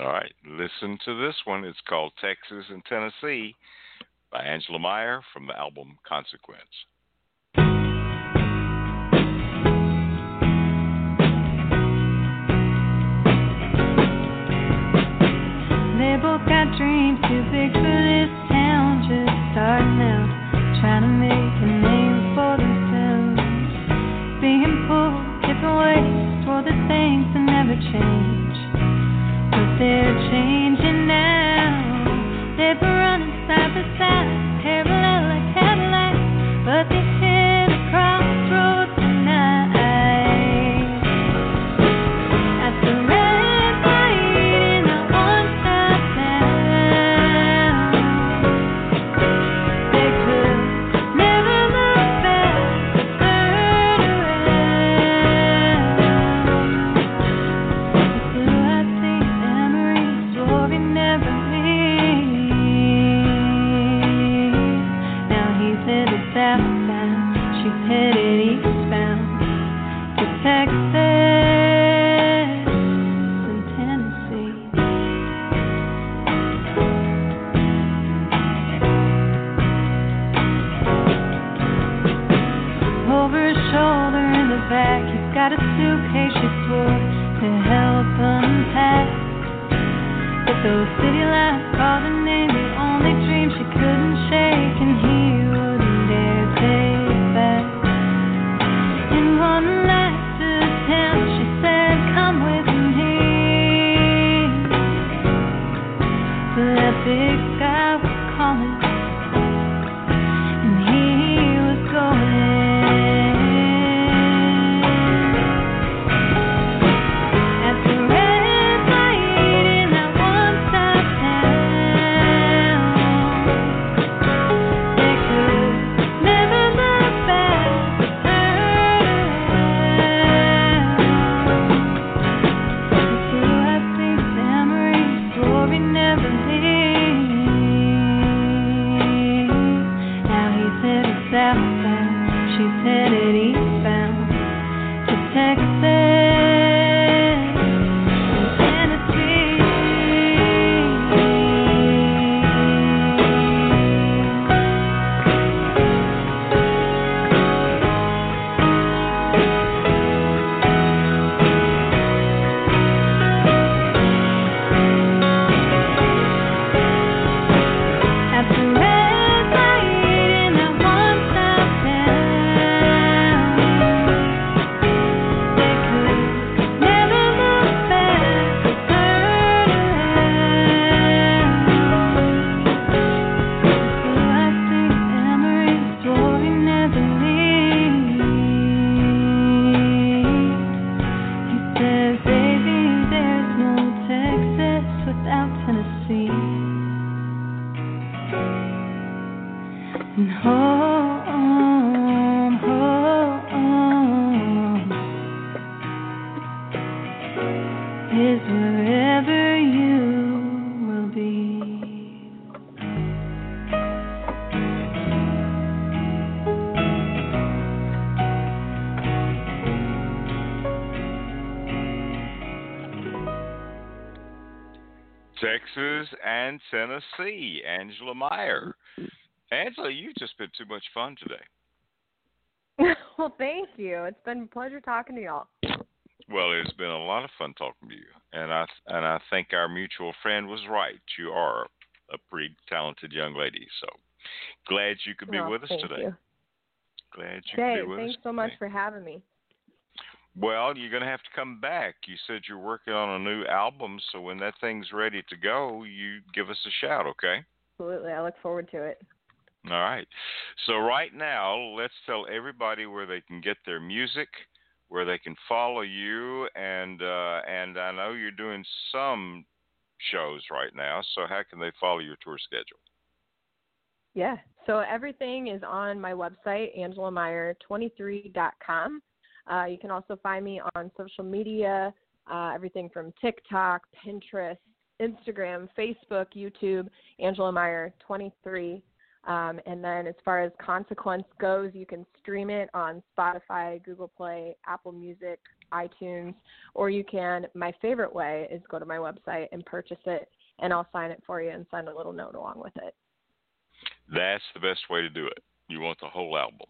All right, listen to this one. It's called Texas and Tennessee by Angela Meyer from the album Consequence. Starting trying to make a name for themselves. Being pulled different ways toward the things that never change. But they're changing now. Tennessee, Angela Meyer. Angela, you've just been too much fun today. well, thank you. It's been a pleasure talking to y'all. Well, it's been a lot of fun talking to you, and I and I think our mutual friend was right. You are a pretty talented young lady. So glad you could be Well, with us thank today. You. Glad you Hey, could be with thanks us. Thanks so much today. for having me. Well, you're going to have to come back. You said you're working on a new album, so when that thing's ready to go, you give us a shout, okay? Absolutely. I look forward to it. All right. So right now, let's tell everybody where they can get their music, where they can follow you, and uh, and I know you're doing some shows right now. So how can they follow your tour schedule? Yeah. So everything is on my website, angelameyer23.com. Uh, you can also find me on social media, uh, everything from TikTok, Pinterest, Instagram, Facebook, YouTube, Angela Meyer 23. Um, and then as far as Consequence goes, you can stream it on Spotify, Google Play, Apple Music, iTunes, or you can, my favorite way is go to my website and purchase it, and I'll sign it for you and send a little note along with it. That's the best way to do it. You want the whole album.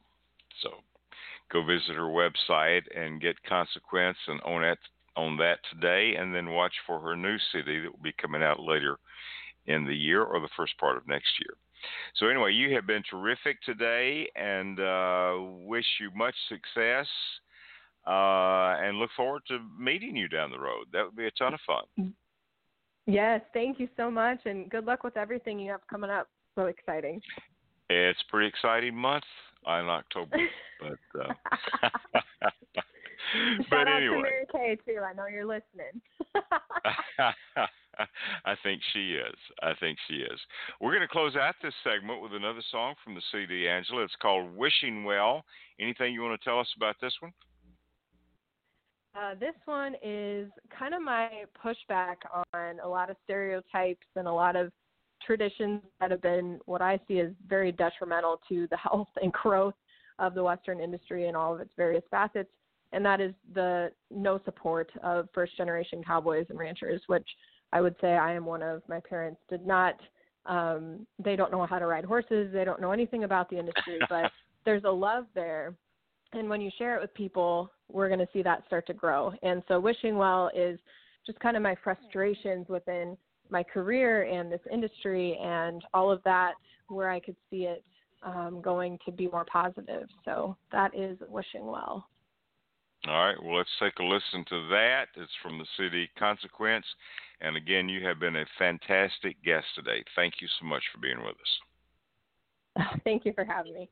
So go visit her website and get Consequence and own that on that today and then watch for her new CD that will be coming out later in the year or the first part of next year. So anyway, you have been terrific today and uh, wish you much success uh, and look forward to meeting you down the road. That would be a ton of fun. Yes, thank you so much, and good luck with everything you have coming up. So exciting. It's a pretty exciting month in October, but uh, but anyway. Mary Kay too. I know you're listening. I think she is. I think she is. We're going to close out this segment with another song from the CD, Angela. It's called Wishing Well. Anything you want to tell us about this one? Uh, this one is kind of my pushback on a lot of stereotypes and a lot of traditions that have been what I see as very detrimental to the health and growth of the Western industry and all of its various facets. And that is the no support of first generation cowboys and ranchers, which I would say I am one of. My parents did not, um, they don't know how to ride horses, they don't know anything about the industry, but there's a love there. And when you share it with people, we're going to see that start to grow. And so, wishing well is just kind of my frustrations within my career and this industry and all of that, where I could see it um, going to be more positive. So, that is wishing well. All right, well, let's take a listen to that. It's from the CD Consequence. And again, you have been a fantastic guest today. Thank you so much for being with us. Thank you for having me.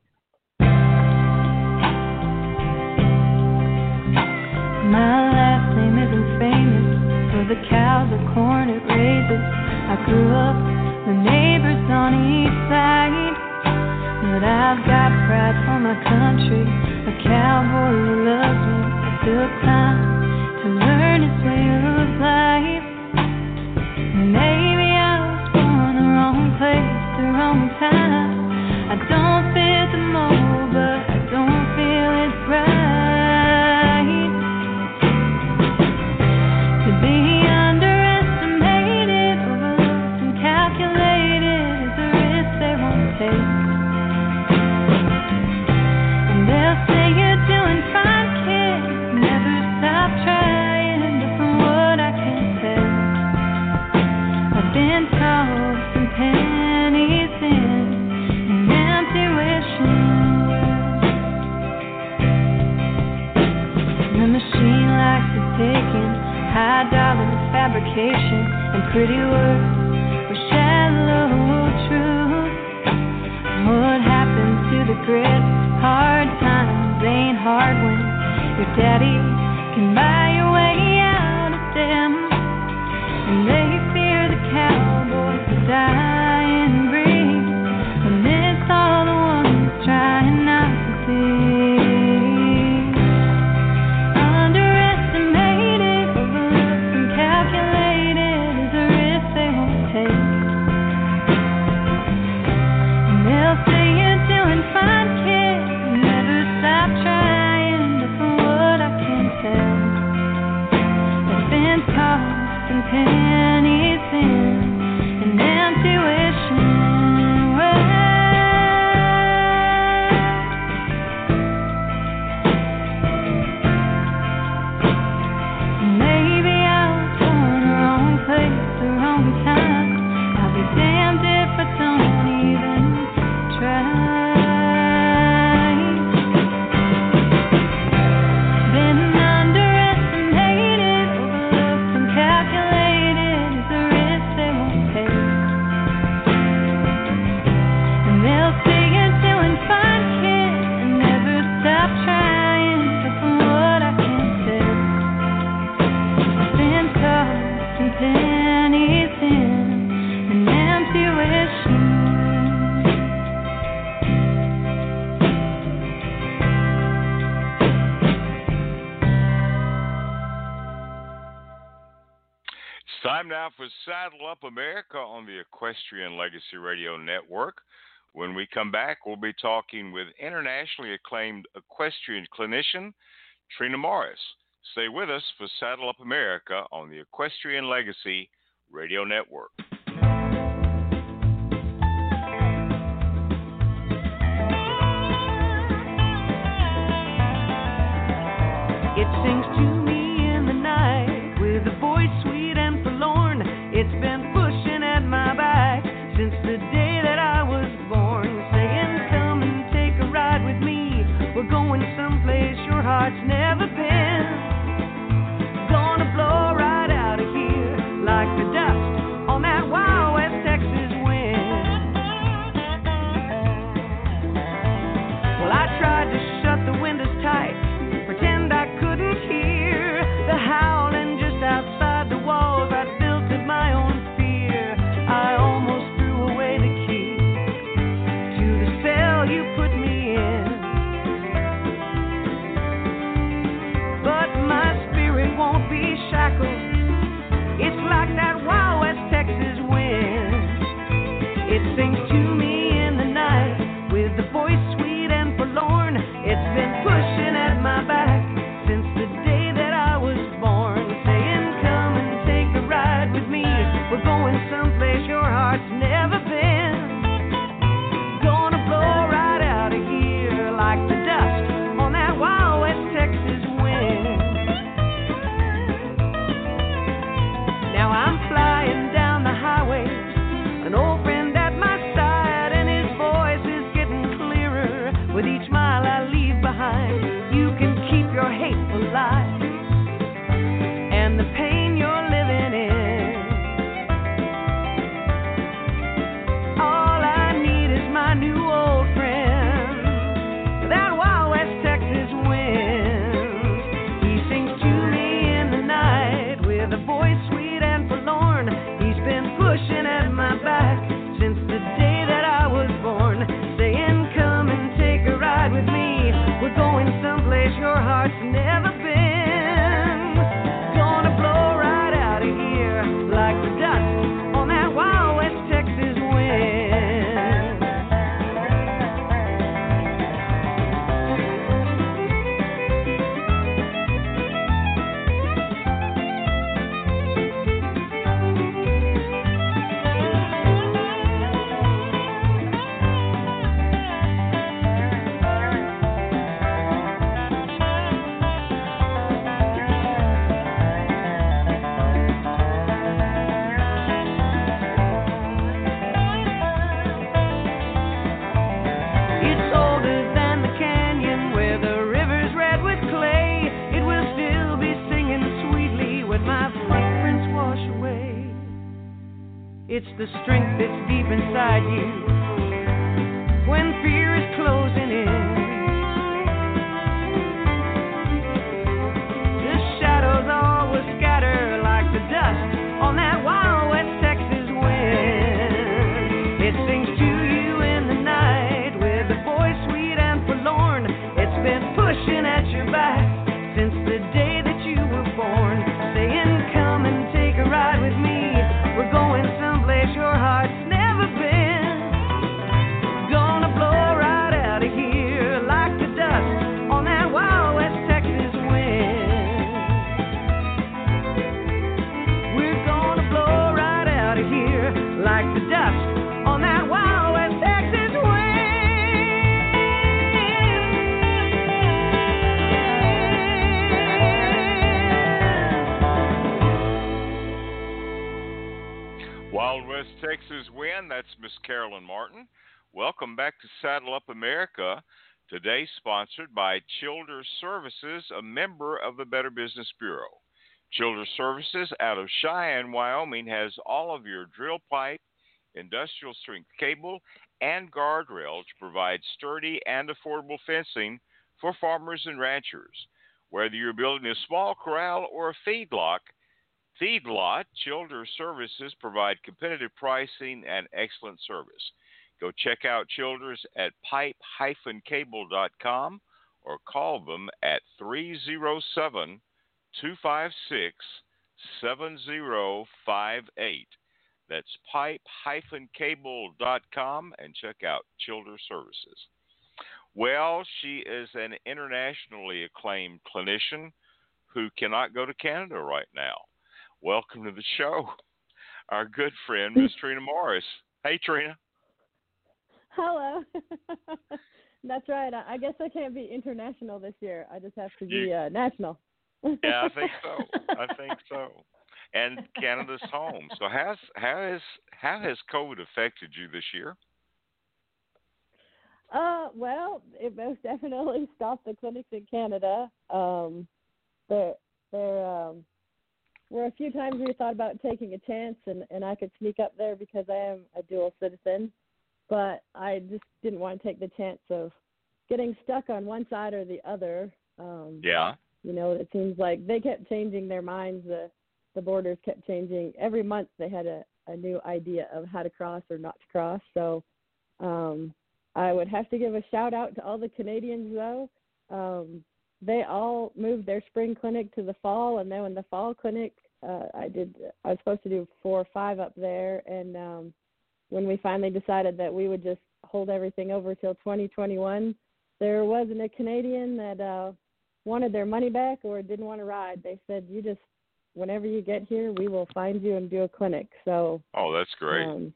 My last name isn't famous for the cows or corn raises. I grew up the neighbors on each side, but I've got pride for my country. A cowboy who loves me. I took time to learn his way of life. Maybe I was born the wrong place, the wrong time. I don't fit the mold, and pretty words for shallow truth. What happens to the grit? Hard times ain't hard when your daddy can buy your way out of them. And they fear the cowboys, the dying breed. And it's all for Saddle Up America on the Equestrian Legacy Radio Network. When we come back, we'll be talking with internationally acclaimed equestrian clinician Trina Morris. Stay with us for Saddle Up America on the Equestrian Legacy Radio Network. It sings to watch now. Today, sponsored by Childers Services, a member of the Better Business Bureau. Childers Services out of Cheyenne, Wyoming, has all of your drill pipe, industrial strength cable, and guardrail to provide sturdy and affordable fencing for farmers and ranchers. Whether you're building a small corral or a feedlot, feedlot, Childers Services provide competitive pricing and excellent service. Go check out Childers at pipe-cable.com or call them at 307 256 7058. That's pipe-cable.com and check out Childers Services. Well, she is an internationally acclaimed clinician who cannot go to Canada right now. Welcome to the show, our good friend, Miss Trina Morris. Hey, Trina. Hello. That's right. I I guess I can't be international this year. I just have to be You- uh, national. Yeah, I think so. I think so. And Canada's home. So how's how has how has COVID affected you this year? Uh, well, it most definitely stopped the clinics in Canada. Um, there, there um, were a few times we thought about taking a chance, and and I could sneak up there because I am a dual citizen, but I just didn't want to take the chance of getting stuck on one side or the other. Um, Yeah. you know, it seems like they kept changing their minds. The the borders kept changing every month. They had a a new idea of how to cross or not to cross. So, um, I would have to give a shout out to all the Canadians though. Um, they all moved their spring clinic to the fall, and then when the fall clinic, uh, I did. I was supposed to do four or five up there, and um, when we finally decided that we would just hold everything over till 2021, there wasn't a Canadian that uh, wanted their money back or didn't want to ride. They said, "You just, whenever you get here, we will find you and do a clinic." So, Oh, that's great. um,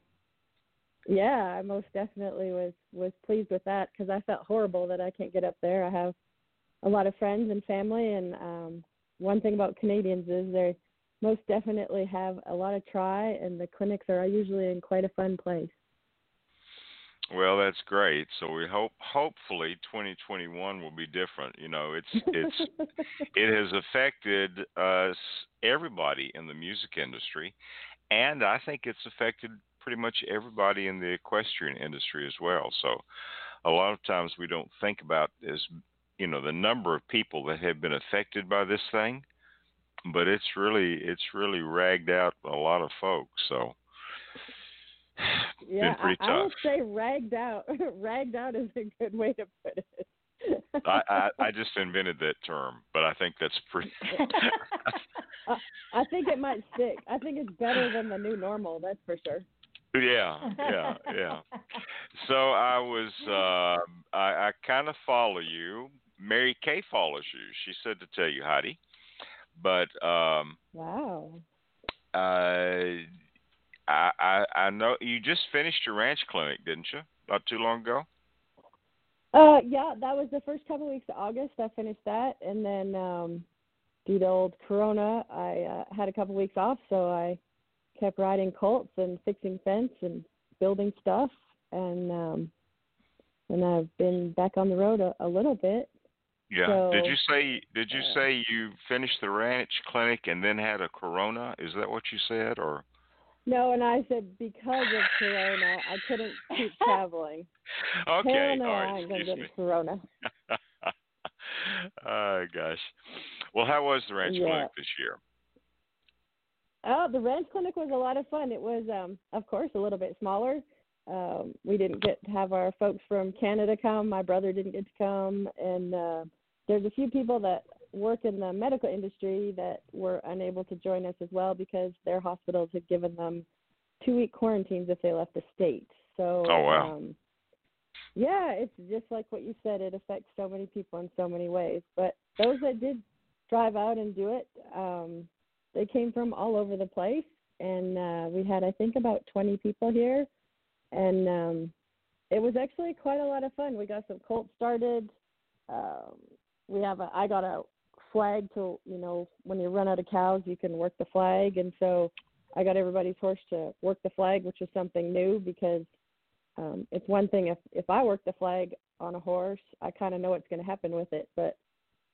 yeah, I most definitely was was pleased with that because I felt horrible that I can't get up there. I have a lot of friends and family, and um, one thing about Canadians is they most definitely have a lot of try, and the clinics are usually in quite a fun place. Well, that's great. So we hope hopefully 2021 will be different. You know, it's it's it has affected us everybody in the music industry and I think it's affected pretty much everybody in the equestrian industry as well. So a lot of times we don't think about as you know the number of people that have been affected by this thing, but it's really it's really ragged out a lot of folks. So yeah, been pretty I, I would say ragged out. ragged out is a good way to put it. I, I I just invented that term, but I think that's pretty I think it might stick. I think it's better than the new normal. That's for sure. Yeah, yeah, yeah. So I was, uh, I, I kind of follow you. Mary Kay follows you. She said to tell you, Heidi. But um, Wow. uh, I, I, I know you just finished your ranch clinic, didn't you? Not too long ago. Uh, yeah, that was the first couple of weeks of August. I finished that, and then um, due to old Corona, I uh, had a couple of weeks off, so I kept riding colts and fixing fence and building stuff, and um, and I've been back on the road a, a little bit. Yeah. did you say? Did you uh, say you finished the ranch clinic and then had a corona? Is that what you said, or? No, and I said because of Corona, I couldn't keep traveling. Okay. Hell no, all I right. ain't gonna Excuse get me. Corona. oh gosh. Well, how was the ranch Yeah. clinic this year? Oh, the ranch clinic was a lot of fun. It was, um, of course, a little bit smaller. Um, we didn't get to have our folks from Canada come. My brother didn't get to come, and uh, there's a few people that work in the medical industry that were unable to join us as well because their hospitals had given them two week quarantines if they left the state. So, Oh, wow. um, yeah, it's just like what you said. It affects so many people in so many ways. But those that did drive out and do it, um, they came from all over the place. and uh, we had I think about 20 people here, and um, it was actually quite a lot of fun. We got some colts started. Um, we have a I got a flag to you know when you run out of cows you can work the flag, and so I got everybody's horse to work the flag, which is something new because um, it's one thing if if I work the flag on a horse, I kind of know what's going to happen with it, but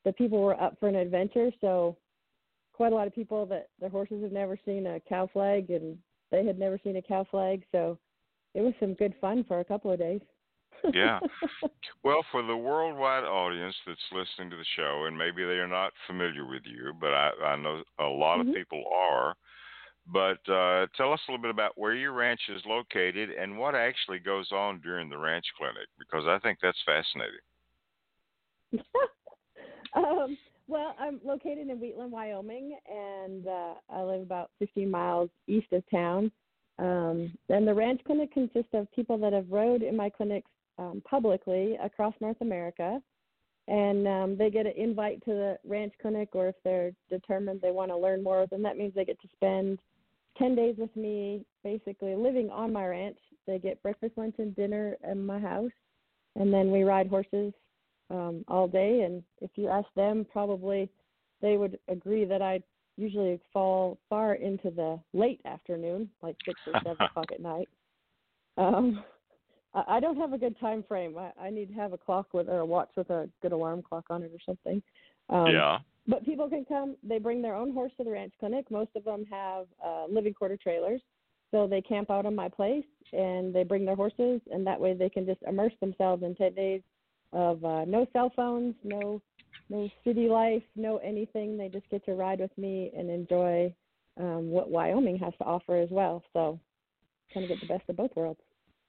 the people were up for an adventure, so quite a lot of people that their horses have never seen a cow flag and they had never seen a cow flag, so it was some good fun for a couple of days. Yeah. Well, for the worldwide audience that's listening to the show, and maybe they are not familiar with you, but I, I know a lot Mhm. of people are. But uh, tell us a little bit about where your ranch is located and what actually goes on during the ranch clinic, because I think that's fascinating. um, well, I'm located in Wheatland, Wyoming, and uh, I live about 15 miles east of town. Um, and the ranch clinic consists of people that have rode in my clinics um, publicly across North America, and um, they get an invite to the ranch clinic, or if they're determined they want to learn more, then that means they get to spend 10 days with me, basically living on my ranch. They get breakfast, lunch, and dinner at my house, and then we ride horses um, all day. And if you ask them, probably they would agree that I usually fall far into the late afternoon, like six or seven o'clock at night. Um, I, I don't have a good time frame. I, I need to have a clock with or a watch with a good alarm clock on it or something. Um, yeah. but people can come. They bring their own horse to the ranch clinic. Most of them have uh, living quarter trailers, so they camp out on my place and they bring their horses, and that way they can just immerse themselves in ten days of uh, no cell phones, no no city life, no anything. They just get to ride with me and enjoy um, what Wyoming has to offer as well. So kind of get the best of both worlds.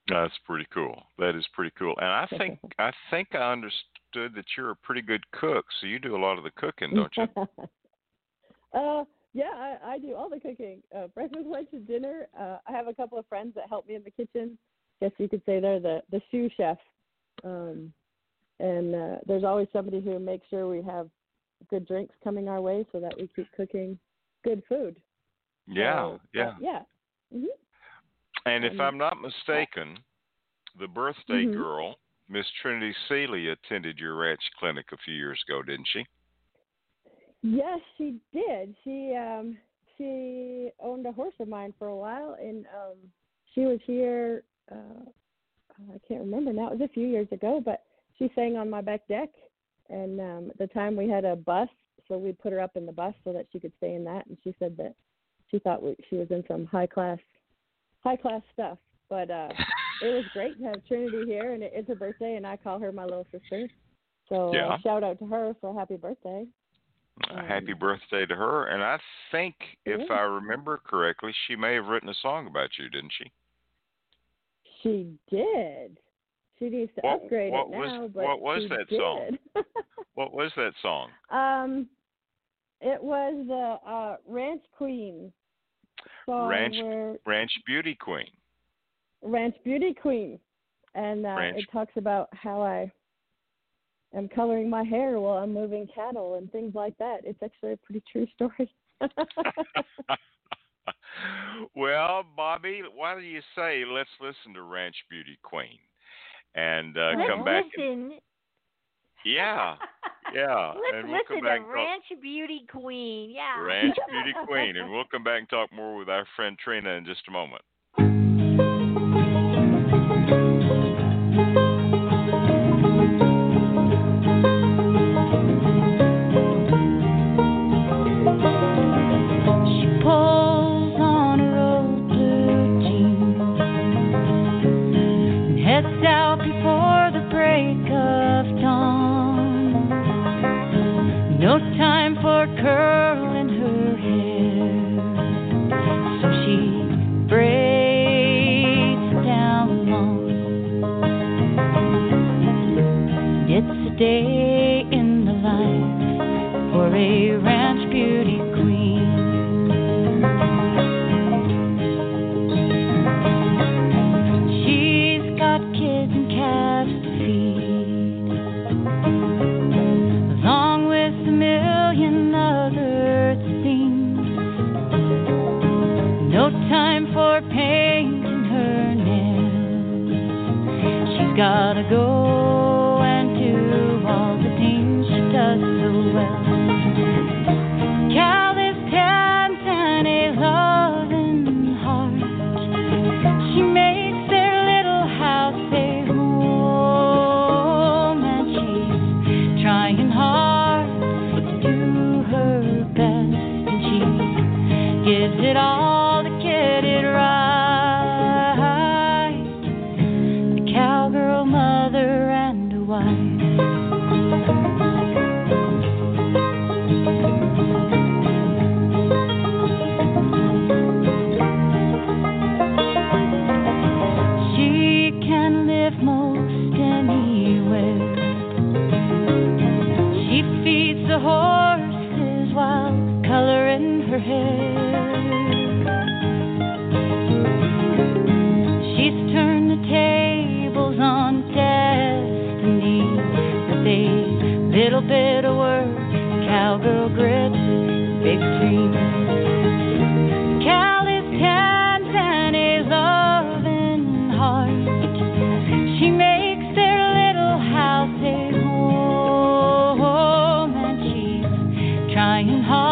That's pretty cool. That is pretty cool. And I think I think I understood that you're a pretty good cook, so you do a lot of the cooking, don't you? uh, yeah, I, I do all the cooking. Uh, breakfast, lunch, and dinner. Uh, I have a couple of friends that help me in the kitchen. Guess you could say they're the the sous chef. Um, and uh, there's always somebody who makes sure we have good drinks coming our way, so that we keep cooking good food. yeah, So, yeah. yeah. hmm And if I'm not mistaken, the birthday Mhm. girl, Miss Trinity Seely, attended your ranch clinic a few years ago, didn't she? Yes, she did. She um she owned a horse of mine for a while, and um she was here. uh I can't remember now. It was a few years ago, but she sang on my back deck, and um at the time we had a bus, so we put her up in the bus so that she could stay in that. And she said that she thought we, she was in some high class high class stuff. But uh it was great to have Trinity here, and it, it's her birthday, and I call her my little sister. So Yeah. uh, shout out to her for a happy birthday. Uh, happy birthday to her. And I think, if Yeah. I remember correctly, she may have written a song about you, didn't she? She did. She needs to What- upgrade what it was- now, but what was that did. song? What was that song? um, it was the uh, Ranch Queen song Ranch- where Ranch Beauty Queen. Ranch Beauty Queen, and uh, it talks about how I am coloring my hair while I'm moving cattle and things like that. It's actually a pretty true story. well, Bobbi, why do you say let's listen to Ranch Beauty Queen and uh, Let's come back? listen. Yeah, yeah, Let's and we'll listen come back to and talk- Ranch Beauty Queen. Yeah. Ranch Beauty Queen, and we'll come back and talk more with our friend Trina in just a moment. Trying hard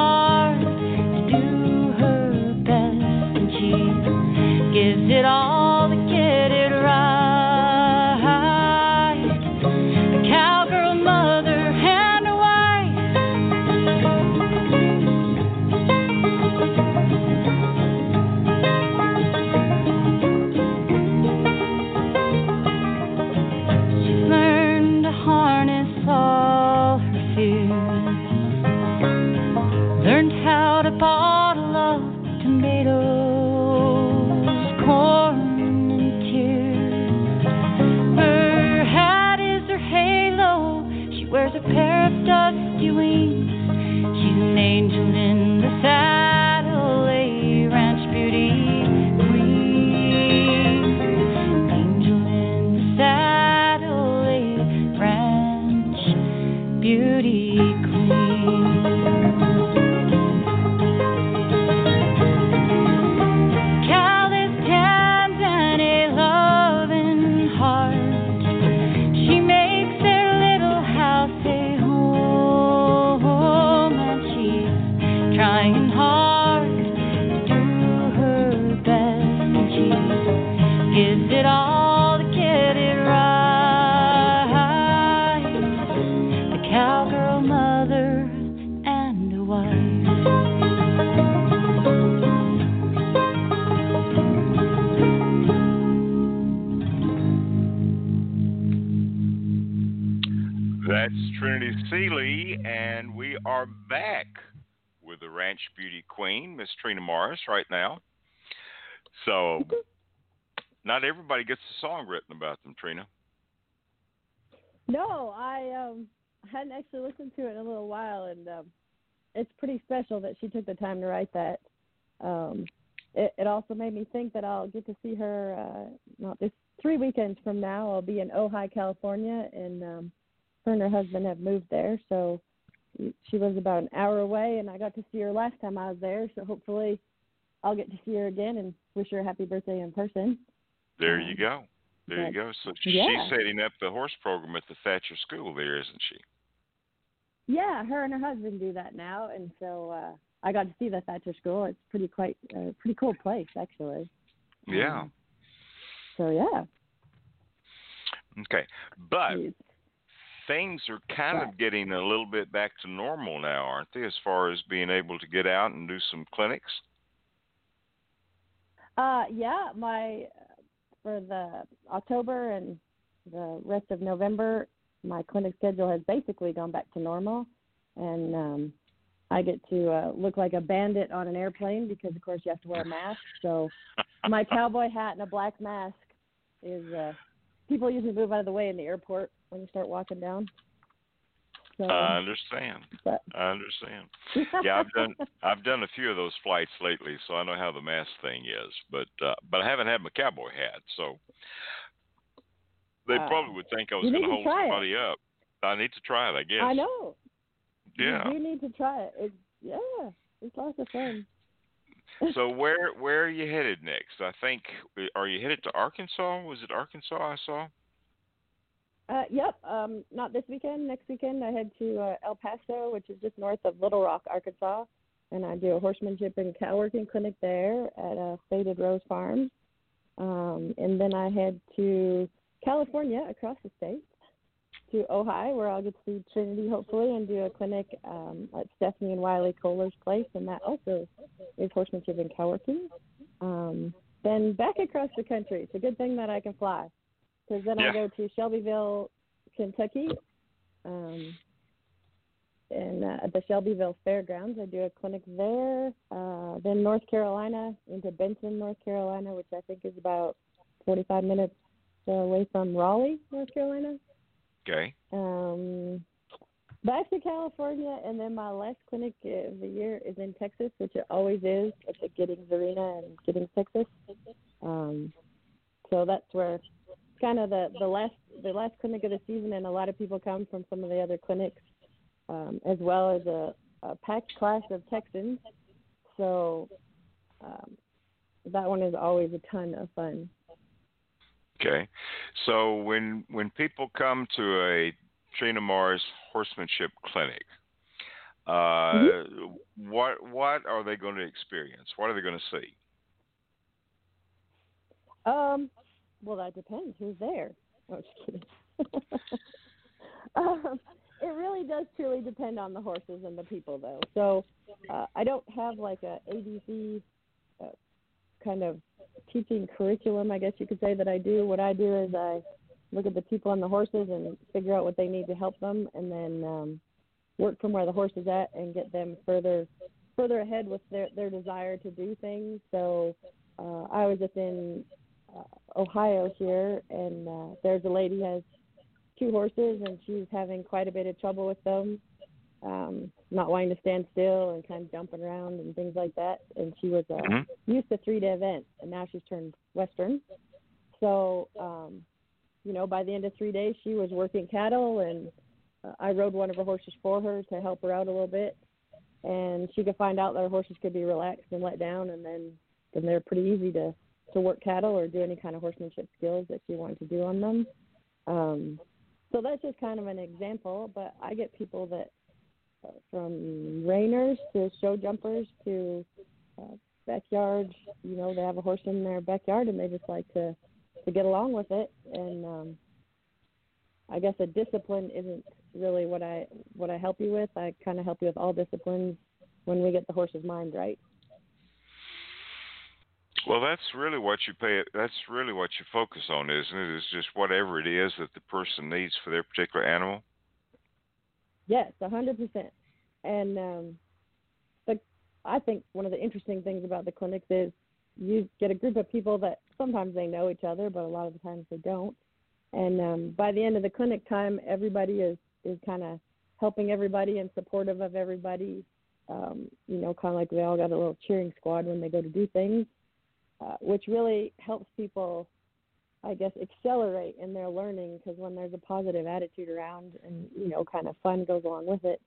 Miss Trina Morris, right now. So, not everybody gets a song written about them, Trina. No, I um hadn't actually listened to it in a little while, and um, it's pretty special that she took the time to write that. Um, it, it also made me think that I'll get to see her. Uh, not this three weekends from now. I'll be in Ojai, California, and um, her and her husband have moved there. So she was about an hour away, and I got to see her last time I was there. So hopefully, I'll get to see her again and wish her a happy birthday in person. There you go. There you go. So yeah. she's setting up the horse program at the Thatcher School there, isn't she? Yeah, her and her husband do that now, and so uh I got to see the Thatcher School. It's pretty quite a uh, pretty cool place actually. Yeah. Um, so yeah, Okay. But things are kind of getting a little bit back to normal now, aren't they, as far as being able to get out and do some clinics? uh yeah, my for the October and the rest of November, my clinic schedule has basically gone back to normal, and um I get to uh, look like a bandit on an airplane because, of course, you have to wear a mask. So my cowboy hat and a black mask is uh people usually move out of the way in the airport when you start walking down. So I understand. but I understand. Yeah, I've done I've done a few of those flights lately, so I know how the mask thing is. But uh, but I haven't had my cowboy hat, so they Uh, probably would think I was going to hold try it. somebody up. I need to try it, I guess. I know. Yeah. You do need to try it. It's yeah, it's lots of fun. So where where are you headed next? I think are you headed to Arkansas? Was it Arkansas I saw? Uh, yep. Um, not this weekend. Next weekend, I head to uh, El Paso, which is just north of Little Rock, Arkansas, and I do a horsemanship and cow working clinic there at uh, Faded Rose Farms. Um, and then I head to California, across the state, to Ojai, where I'll get to see Trinity hopefully, and do a clinic um, at Stephanie and Wiley Kohler's place, and that also is horsemanship and cow working. Um, then back across the country. It's a good thing that I can fly because then Yeah. I go to Shelbyville, Kentucky, um, and uh, at the Shelbyville Fairgrounds. I do a clinic there. Uh, then North Carolina into Benson, North Carolina, which I think is about 45 minutes away from Raleigh, North Carolina. Okay. Um, back to California, and then my last clinic of the year is in Texas, which it always is at the Giddings Arena in Giddings, Texas. Um, so that's where it's kind of the the last the last clinic of the season, and a lot of people come from some of the other clinics, um, as well as a, a packed class of Texans. So um, that one is always a ton of fun. Okay. So when when people come to a Trina Morris horsemanship clinic, uh, what what are they going to experience? What are they going to see? Um, well, that depends who's there. No, just kidding. um, it really does truly depend on the horses and the people, though. So uh, I don't have like a ABC uh, kind of teaching curriculum, I guess you could say that I do. What I do is I look at the people and the horses and figure out what they need to help them, and then um, work from where the horse is at and get them further further ahead with their their desire to do things. So uh, I was just in uh, Ohio here, and uh, there's a lady who has two horses, and she's having quite a bit of trouble with them, um, not wanting to stand still and kind of jumping around and things like that. And she was uh, Mhm. used to three day events, and now she's turned Western. So, um, you know, by the end of three days, she was working cattle, and uh, I rode one of her horses for her to help her out a little bit. And she could find out that her horses could be relaxed and let down, and then then they're pretty easy to to work cattle or do any kind of horsemanship skills that she wanted to do on them. Um, so that's just kind of an example. But I get people that uh, from reiners to show jumpers to uh, backyard. You know, they have a horse in their backyard and they just like to to get along with it. And um, I guess a discipline isn't really what I what I help you with. I kind of help you with all disciplines when we get the horse's mind right. Well, that's really what you pay. That's really what you focus on, isn't it? Is just whatever it is that the person needs for their particular animal. Yes, a hundred percent. And um, the I think one of the interesting things about the clinics is you get a group of people that sometimes they know each other, but a lot of the times they don't. And um, by the end of the clinic time, everybody is is kind of helping everybody and supportive of everybody. Um, you know, kind of like they all got a little cheering squad when they go to do things, uh, which really helps people I guess, accelerate in their learning because when there's a positive attitude around and, you know, kind of fun goes along with it,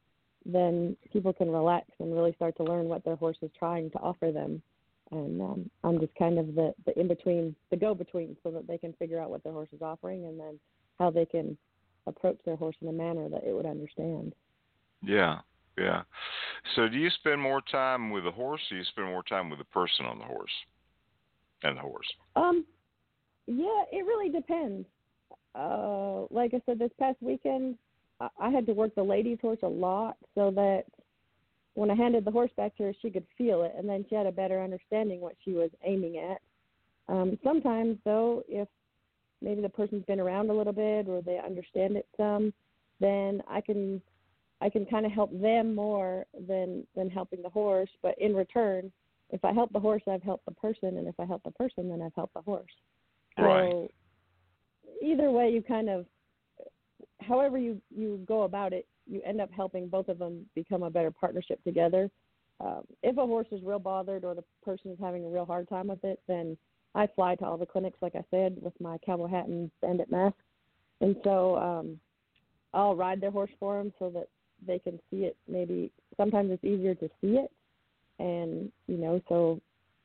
then people can relax and really start to learn what their horse is trying to offer them. And um, I'm just kind of the, the in between, the go between, so that they can figure out what their horse is offering and then how they can approach their horse in a manner that it would understand. Yeah, yeah. So, do you spend more time with the horse, or do you spend more time with the person on the horse and the horse? Um, yeah, it really depends. Uh, like I said, this past weekend, I, I had to work the lady's horse a lot so that when I handed the horse back to her, she could feel it, and then she had a better understanding what she was aiming at. Um, sometimes, though, if maybe the person's been around a little bit or they understand it some, then I can I can kind of help them more than than helping the horse. But in return, if I help the horse, I've helped the person, and if I help the person, then I've helped the horse. Right. So either way, you kind of, however you you go about it, you end up helping both of them become a better partnership together. Um, if a horse is real bothered or the person is having a real hard time with it, then I fly to all the clinics, like I said, with my cowboy hat and bandit mask, and so um, I'll ride their horse for them so that they can see it. Maybe sometimes it's easier to see it, and you know, so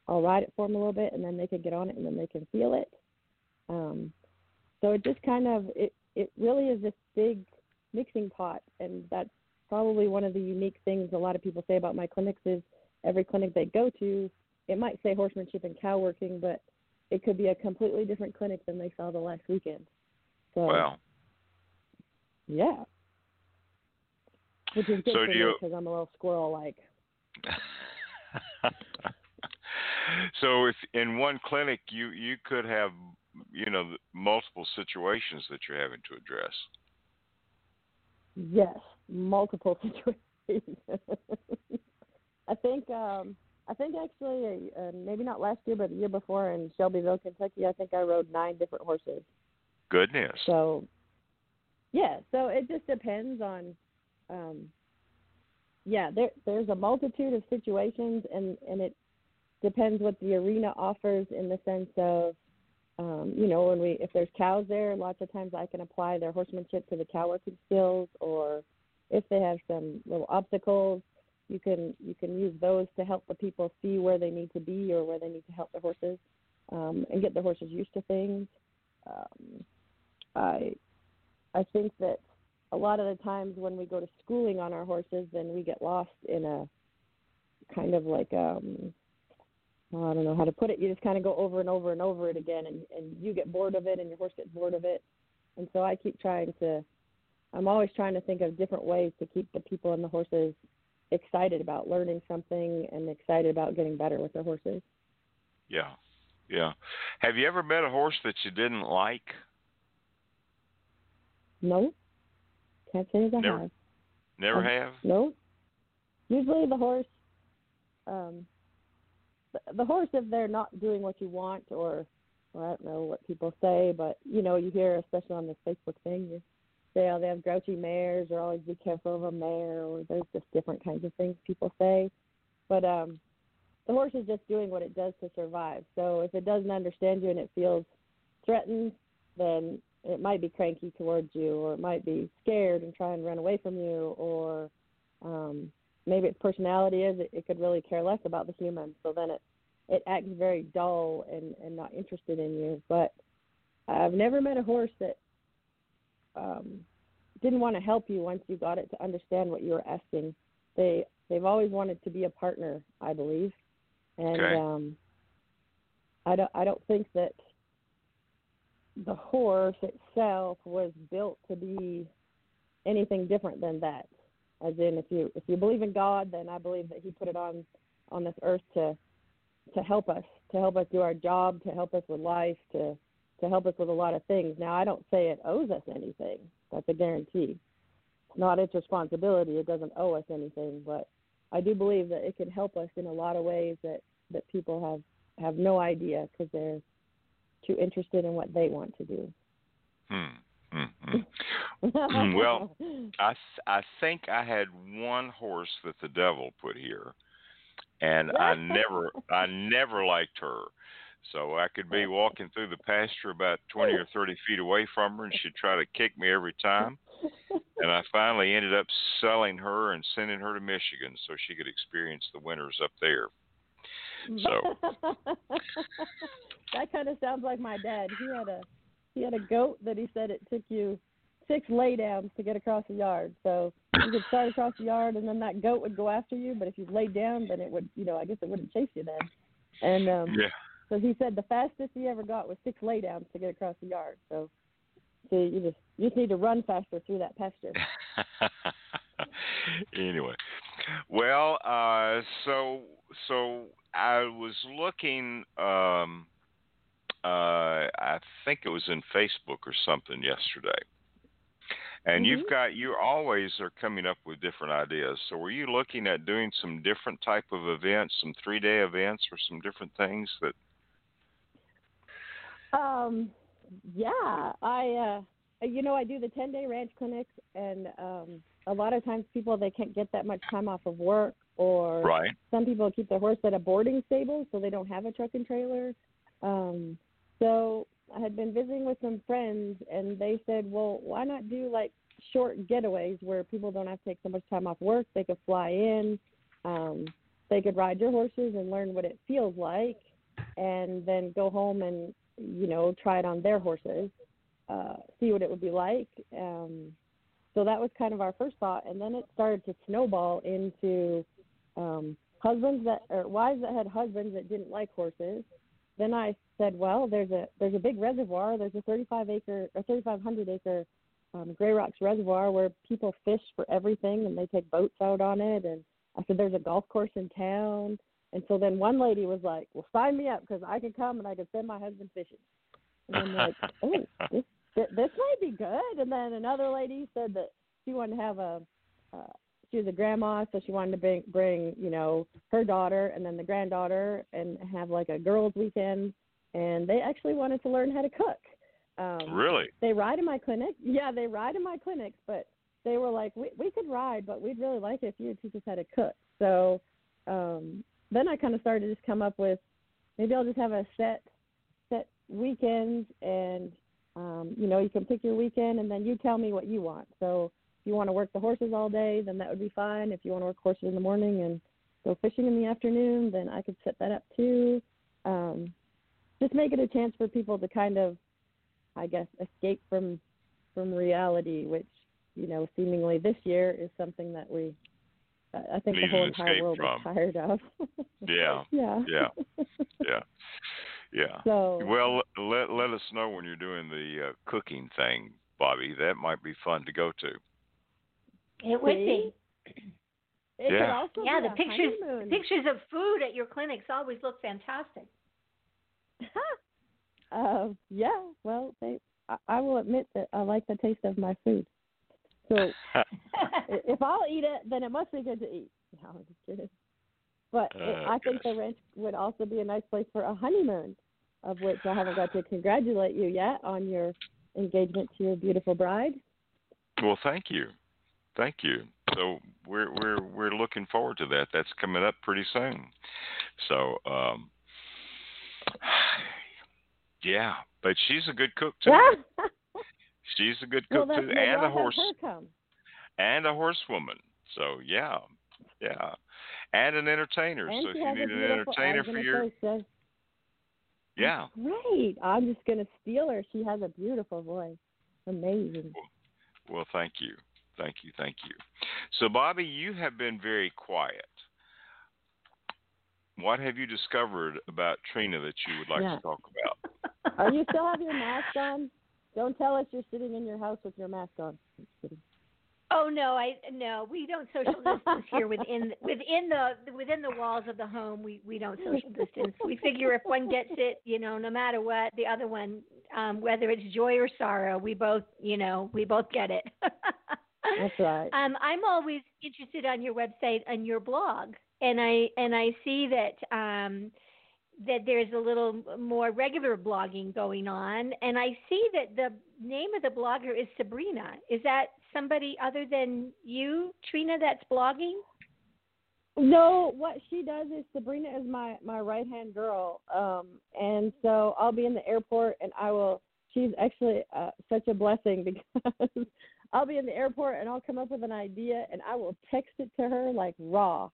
I'll ride it for them a little bit, and then they can get on it, and then they can feel it. Um, so it just kind of it it really is this big mixing pot, and that's probably one of the unique things a lot of people say about my clinics is every clinic they go to, it might say horsemanship and cow working, but it could be a completely different clinic than they saw the last weekend. So Well, yeah, which is good So for do me you- because I'm a little squirrel like. so if in one clinic you you could have you know multiple situations that you're having to address. Yes, multiple situations. I think um I think actually uh, maybe not last year but the year before in Shelbyville, Kentucky, I think I rode nine different horses. Goodness. So yeah, so it just depends on um yeah, there there's a multitude of situations and and it depends what the arena offers in the sense of um, you know, when we if there's cows there, lots of times I can apply their horsemanship to the cow working skills or if they have some little obstacles, you can you can use those to help the people see where they need to be or where they need to help their horses um, and get the horses used to things. Um, I I think that a lot of the times when we go to schooling on our horses, then we get lost in a kind of like um well, I don't know how to put it. You just kind of go over and over and over it again, and and you get bored of it, and your horse gets bored of it. And so I keep trying to. I'm always trying to think of different ways to keep the people and the horses excited about learning something and excited about getting better with their horses. Yeah. Yeah. Have you ever met a horse that you didn't like? No, can't say that I Never. have. Never Um, have? No. Usually the horse, um, the, the horse if they're not doing what you want or, or I don't know what people say, but you know you hear especially on this Facebook thing, you say oh they have grouchy mares or always be careful of a mare or there's just different kinds of things people say, but um, the horse is just doing what it does to survive. So if it doesn't understand you and it feels threatened, then it might be cranky towards you or it might be scared and try and run away from you or um maybe its personality is it, it could really care less about the human. So then it it acts very dull and and not interested in you. But i've never met a horse that um didn't want to help you once you got it to understand what you were asking. They they've always wanted to be a partner i believe. And Okay. um i don't i don't think that the horse itself was built to be anything different than that. As in, if you if you believe in God, then I believe that He put it on on this earth to to help us, to help us do our job, to help us with life, to to help us with a lot of things. Now, I don't say it owes us anything. That's a guarantee. Not its responsibility. It doesn't owe us anything, but I do believe that it can help us in a lot of ways that that people have have no idea because they're too interested in what they want to do. Hmm. Hmm. hmm. Well, I I think I had one horse that the devil put here, and I never I never liked her. So I could be walking through the pasture about twenty or thirty feet away from her, and she'd try to kick me every time. And I finally ended up selling her and sending her to Michigan so she could experience the winters up there. So that kind of sounds like my dad. He had a he had a goat that he said it took you six laydowns to get across the yard. So you could start across the yard, and then that goat would go after you. But if you laid down, then it would, you know, I guess it wouldn't chase you then. And um, yeah. so he said the fastest he ever got was six laydowns to get across the yard. So, see, you just you just need to run faster through that pasture. anyway, well, uh, so so I was looking. Um, uh, I think it was in Facebook or something yesterday, and you've got you always are coming up with different ideas. So were you looking at doing some different type of events, some three day events, or some different things that? Um, yeah, I, uh, you know, I do the 10 day ranch clinics and, um, a lot of times people, they can't get that much time off of work or Right. some people keep their horse at a boarding stable so they don't have a truck and trailer. Um, so I had been visiting with some friends and they said, well, why not do like short getaways where people don't have to take so much time off work? They could fly in. Um, they could ride your horses and learn what it feels like, and then go home and you know try it on their horses, uh, see what it would be like. Um, so that was kind of our first thought, and then it started to snowball into um, husbands that or wives that had husbands that didn't like horses. Then I said, well, there's a there's a big reservoir. There's a 35 acre or 3,500 acre um, Gray Rocks Reservoir where people fish for everything and they take boats out on it. And I said, there's a golf course in town. And so then one lady was like, well, sign me up because I can come and I can send my husband fishing. And I'm like, oh, this this might be good. And then another lady said that she wanted to have a, uh, she was a grandma, so she wanted to bring, bring, you know, her daughter and then the granddaughter and have like a girls' weekend. And they actually wanted to learn how to cook. Um, really? They ride in my clinic. Yeah, they ride in my clinics, but they were like, we we could ride, but we'd really like it if you would teach us how to cook. So um, then I kind of started to just come up with maybe I'll just have a set set weekends and um, you know, you can pick your weekend and then you tell me what you want. So you want to work the horses all day, then that would be fine. If you want to work horses in the morning and go fishing in the afternoon, then I could set that up too. Um, just make it a chance for people to kind of, I guess, escape from from reality, which you know, seemingly this year is something that we, I think the whole entire world from. is tired of. Yeah. yeah. Yeah. Yeah. Yeah. So Well, let let us know when you're doing the uh, cooking thing, Bobbi. That might be fun to go to. It would be. it could Yeah. also Yeah, be the a pictures honeymoon. pictures of food at your clinics always look fantastic. uh, yeah, well, they, I, I will admit that I like the taste of my food. So if I'll eat it, then it must be good to eat. No, I'm just kidding. But it, Oh, I think the ranch would also be a nice place for a honeymoon, of which I haven't got to congratulate you yet on your engagement to your beautiful bride. Well, thank you, thank you. So we're we're we're looking forward to that. That's coming up pretty soon. So, um, yeah, but she's a good cook too. She's a good cook that's too, and a horse and a horsewoman. So yeah, yeah, and an entertainer. And so if you need an entertainer for your yeah. Great. I'm just gonna steal her. She has a beautiful voice. Amazing. Well, thank you. Thank you. Thank you. So, Bobbi, you have been very quiet. What have you discovered about Trina that you would like Yeah. to talk about? Are you still have your mask on? Don't tell us you're sitting in your house with your mask on. Oh no, I no, we don't social distance here within within the within the walls of the home. We we don't social distance. We figure if one gets it, you know, no matter what, the other one, um, whether it's joy or sorrow, we both, you know, we both get it. That's right. Um, I'm always interested on your website and your blog, and I and I see that um, that there's a little more regular blogging going on, and I see that the name of the blogger is Sabrina. Is that somebody other than you, Trina, that's blogging? No, what she does is Sabrina is my my right hand girl, um, and so I'll be in the airport and I will. She's actually uh, such a blessing because I'll be in the airport and I'll come up with an idea and I will text it to her like raw,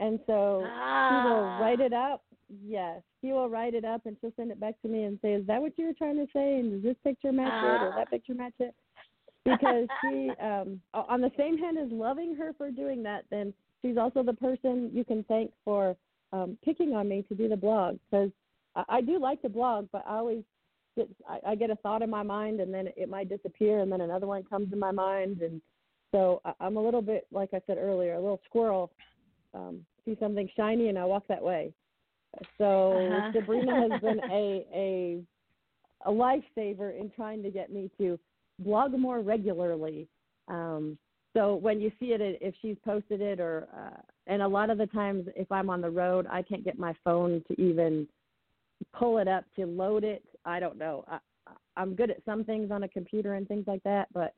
and so she will Ah. write it up. Yes, she will write it up and she'll send it back to me and say, "Is that what you were trying to say? And does this picture match it or Ah. that picture match it?" Because she, um, on the same hand as loving her for doing that, then she's also the person you can thank for um, picking on me to do the blog. Because I, I do like to blog, but I always I, I get a thought in my mind and then it might disappear and then another one comes in my mind and so I, I'm a little bit like I said earlier, a little squirrel. Um, see something shiny and I walk that way. So Uh-huh. Sabrina has been a a a lifesaver in trying to get me to blog more regularly. Um, so when you see it, if she's posted it, or uh, and a lot of the times if I'm on the road, I can't get my phone to even pull it up to load it. I don't know. I, I'm good at some things on a computer and things like that, but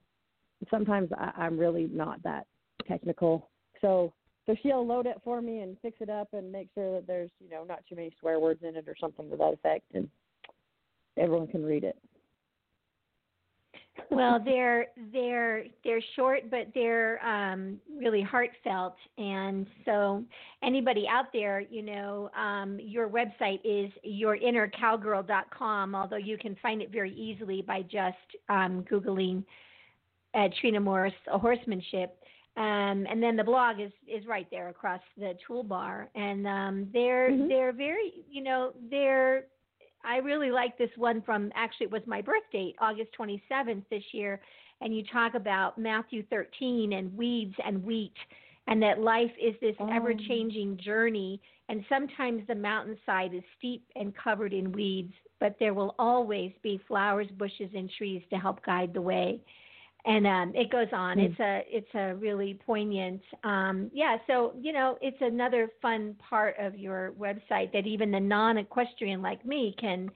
sometimes I, I'm really not that technical. So so she'll load it for me and fix it up and make sure that there's you know not too many swear words in it or something to that effect, and everyone can read it. Well, they're they're they're short, but they're um, really heartfelt. And so, anybody out there, you know, um, your website is yourinnercowgirl.com. Although you can find it very easily by just um, googling uh, Trina Morris a horsemanship. Um, and then the blog is is right there across the toolbar, and um, they're Mhm. they're very you know they're I really like this one from actually it was my birth date, August 27th this year, and you talk about Matthew 13 and weeds and wheat, and that life is this Oh. ever changing journey, and sometimes the mountainside is steep and covered in weeds, but there will always be flowers, bushes, and trees to help guide the way. And um, it goes on. Hmm. It's a it's a really poignant. Um, yeah, so you know, it's another fun part of your website that even the non-equestrian like me can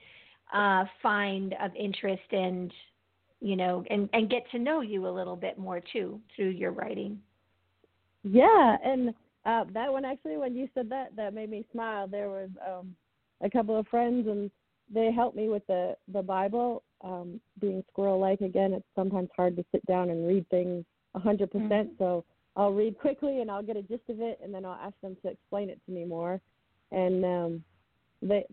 uh, find of interest and you know and and get to know you a little bit more too through your writing. Yeah, and uh that one actually when you said that that made me smile. There was um a couple of friends and they helped me with the the Bible. Um being squirrel like again, it's sometimes hard to sit down and read things a hundred percent. So I'll read quickly and I'll get a gist of it and then I'll ask them to explain it to me more. And um they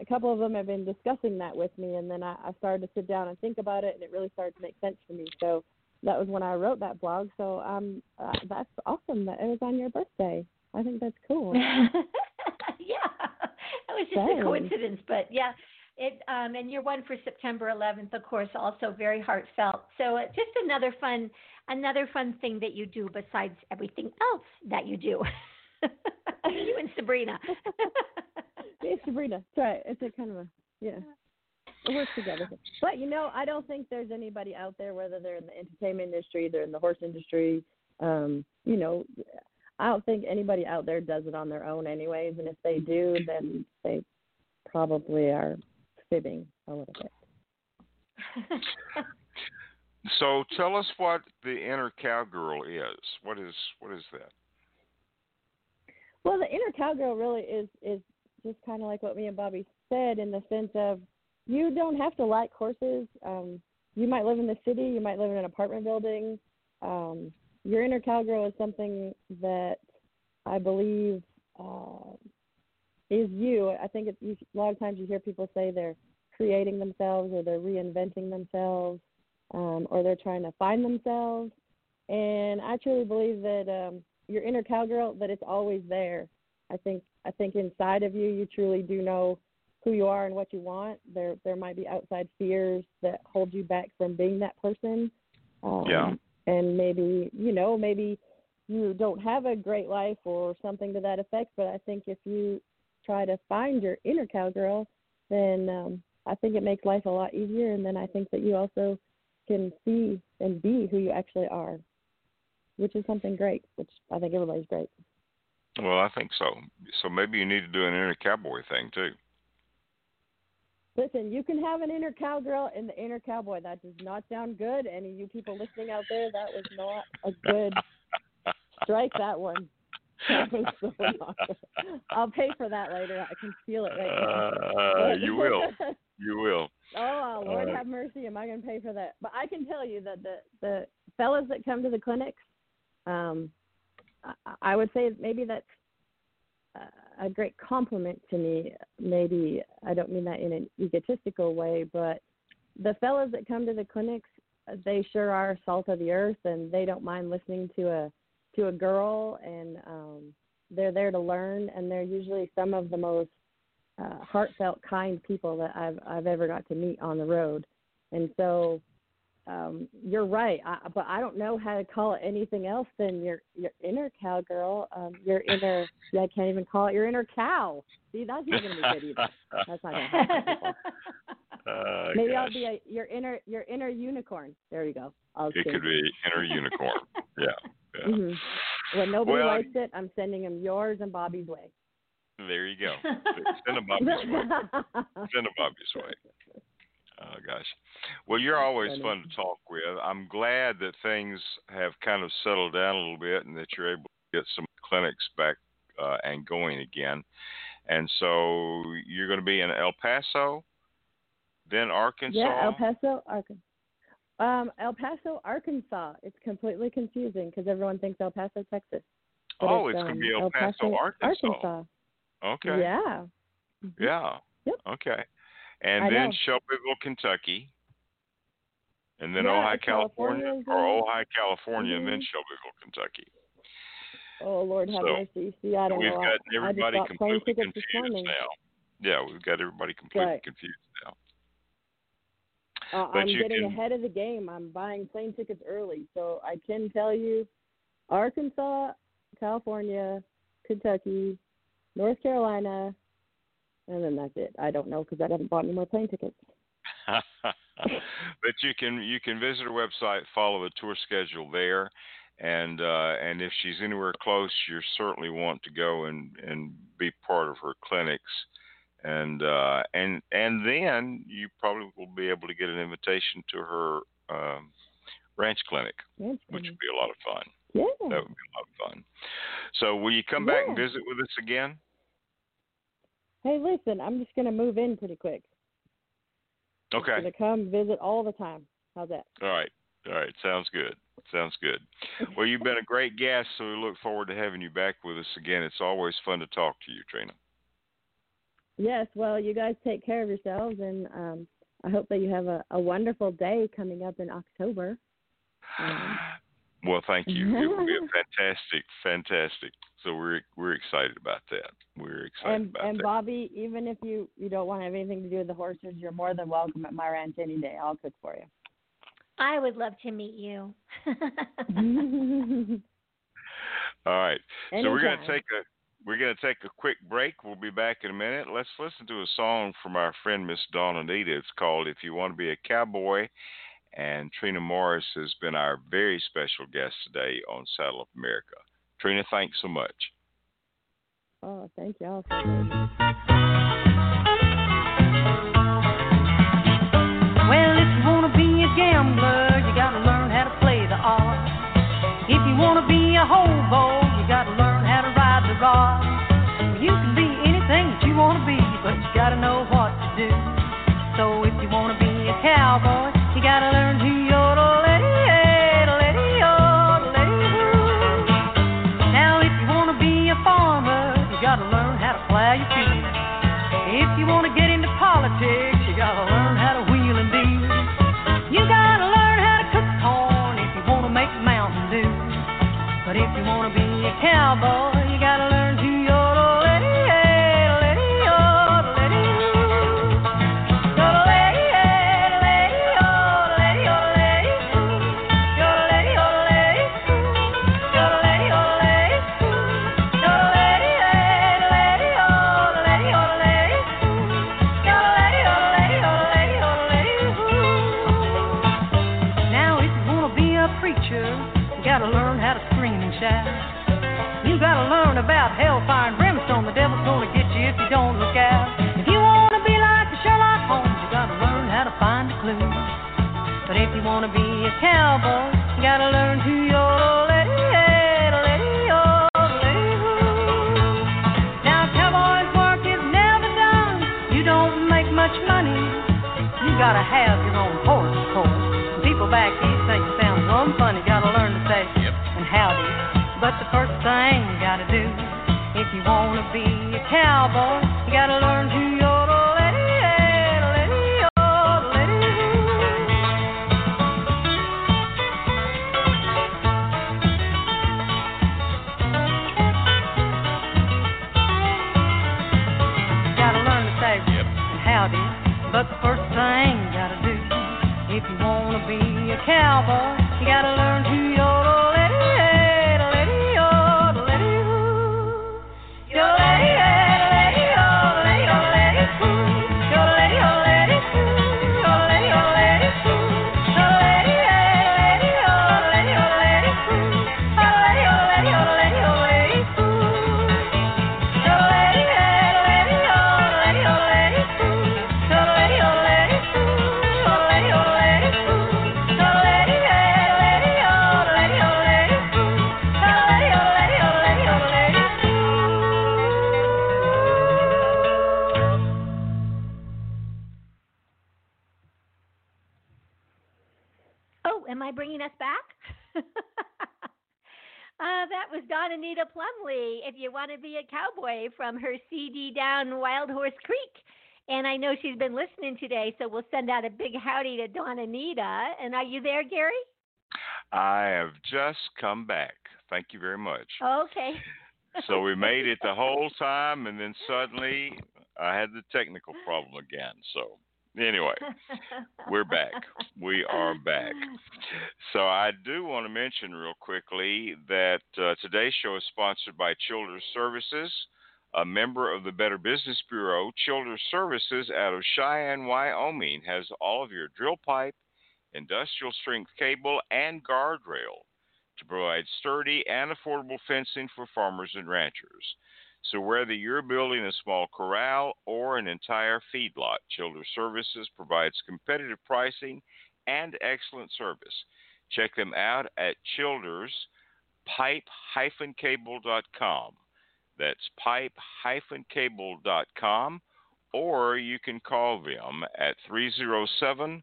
a couple of them have been discussing that with me and then I, I started to sit down and think about it and it really started to make sense for me. So that was when I wrote that blog. So um, uh, that's awesome that it was on your birthday. I think that's cool. yeah, that was just Dang. a coincidence, but yeah. It um, and your one for September 11th, of course, also very heartfelt. So uh, just another fun, another fun thing that you do besides everything else that you do. you and Sabrina. Hey, Sabrina. That's right. It's a kind of a yeah. It works together. But you know, I don't think there's anybody out there, whether they're in the entertainment industry, they're in the horse industry. Um, you know, I don't think anybody out there does it on their own, anyways. And if they do, then they probably are fibbing a little bit. So tell us what the inner cowgirl is. What is what is that? Well, the inner cowgirl really is is just kind of like what me and Bobbi said in the sense of you don't have to like horses. Um, you might live in the city, you might live in an apartment building. Um, your inner cowgirl is something that I believe uh, is you. I think it's, you, a lot of times you hear people say they're creating themselves or they're reinventing themselves um, or they're trying to find themselves. And I truly believe that um, your inner cowgirl that it's always there. I think I think inside of you you truly do know who you are and what you want. There there might be outside fears that hold you back from being that person. Um, Yeah. And maybe you know maybe you don't have a great life or something to that effect. But I think if you try to find your inner cowgirl, then um, I think it makes life a lot easier. And then I think that you also can see and be who you actually are, which is something great. Which I think everybody's great. Well, I think so. So maybe you need to do an inner cowboy thing too. Listen, you can have an inner cowgirl and the inner cowboy. That does not sound good. Any of you people listening out there, that was not a good strike. That one. So. I'll pay for that later. I can feel it right now. Uh, you will. You will. oh Lord Uh, have mercy, am I going to pay for that? But I can tell you that the the fellas that come to the clinics, um, I, I would say maybe that's a great compliment to me. Maybe I don't mean that in an egotistical way, but the fellas that come to the clinics, they sure are salt of the earth, and they don't mind listening to a to a girl, and um, they're there to learn, and they're usually some of the most uh, heartfelt, kind people that I've I've ever got to meet on the road, and so um, you're right. I, but I don't know how to call it anything else than your your inner cowgirl, um, your inner. Yeah, I can't even call it your inner cow. See, that's not going to be good either. That's not going to people. Uh, Maybe I'll be a your inner your inner unicorn. There you go. I'll It could be inner unicorn. Yeah. Yeah. hmm When nobody Well, likes it, I'm sending them yours and Bobbi's way. There you go. Send a Bobbi's way. Send a Bobbi's way. Oh gosh. Well, you're always Funny. fun to talk with. I'm glad that things have kind of settled down a little bit and that you're able to get some clinics back uh, and going again. And so you're going to be in El Paso, then Arkansas. Yeah, El Paso, Arkansas. Um, El Paso, Arkansas. It's completely confusing because everyone thinks El Paso, Texas. But oh, it's, it's going to um, be El Paso, Arkansas. Arkansas. Okay. Yeah. Mhm. Yeah. Yep. Okay. And I then know. Shelbyville, Kentucky. And then Yeah, Ojai, California, California's or Ojai, California, and then Mhm. Shelbyville, Kentucky. Oh Lord, have So, mercy. See, I don't We've know. I- got everybody completely confused now. Yeah, we've got everybody completely Right. confused. Uh, But I'm you getting can- ahead of the game. I'm buying plane tickets early, so I can tell you, Arkansas, California, Kentucky, North Carolina, and then that's it. I don't know because I haven't bought any more plane tickets. but you can you can visit her website, follow the tour schedule there, and uh, and if she's anywhere close, you certainly want to go and and be part of her clinics, and uh, and and then you probably will be able to get an invitation to her um, ranch clinic, which would be a lot of fun. Yeah. That would be a lot of fun. So will you come back and visit with us again? Hey, listen, I'm just gonna move in pretty quick. Okay. gonna come visit all the time. How's that? All right. All right. Sounds good. Sounds good. Well, you've been a great guest, so we look forward to having you back with us again. It's always fun to talk to you, Trina. Yes, well, you guys take care of yourselves, and um, I hope that you have a, a wonderful day coming up in October. Um, Well, thank you. It will be a fantastic, fantastic. So we're we're excited about that. We're excited and about and that. Bobbi, even if you you don't want to have anything to do with the horses, you're more than welcome at my ranch any day. I'll cook for you. I would love to meet you. you. All right. So we're going to take a we're going to take a quick break. We'll be back in a minute. Let's listen to a song from our friend Miss Dawn Anita. It's called "If You Want to Be a Cowboy." And Trina Morris has been our very special guest today on Saddle Up America. Trina, thanks so much. oh, thank y'all so much. Well, if you wanna be a gambler, you gotta learn how to play the odds. If you wanna be a hobo, you gotta learn how to ride rod. You can be anything that you wanna be, but you gotta know wanna be a cowboy, you gotta learn to yodel. Now, cowboy's work is never done. You don't make much money. You gotta have your own horse, of course. People back east think it sounds one funny. Gotta learn to say yep. and howdy. But the first thing you gotta do, if you wanna be a cowboy, you gotta learn to from her CD down Wild Horse Creek. And I know she's been listening today, so we'll send out a big howdy to Dawn Anita. And are you there, Gary? I have just come back. Thank you very much. Okay. so we made it the whole time, and then suddenly I had the technical problem again. So Anyway, we're back. We are back. So I do want to mention real quickly that uh, today's show is sponsored by Childers Services, a member of the Better Business Bureau. Childers Services out of Cheyenne, Wyoming has all of your drill pipe, industrial strength cable, and guardrail to provide sturdy and affordable fencing for farmers and ranchers. So, whether you're building a small corral or an entire feedlot, Childers Services provides competitive pricing and excellent service. Check them out at childerspipe-cable.com. That's pipe-cable.com, or you can call them at 307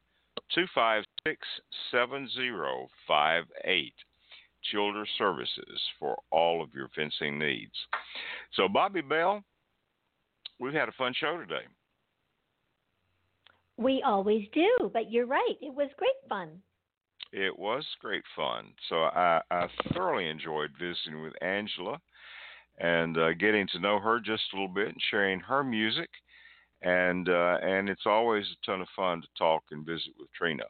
256 7058. Childers Services for all of your fencing needs. So, Bobbi Bell, we've had a fun show today. We always do, but you're right. It was great fun. It was great fun. So I, I thoroughly enjoyed visiting with Angela and uh, getting to know her just a little bit and sharing her music. And uh, and it's always a ton of fun to talk and visit with Trina.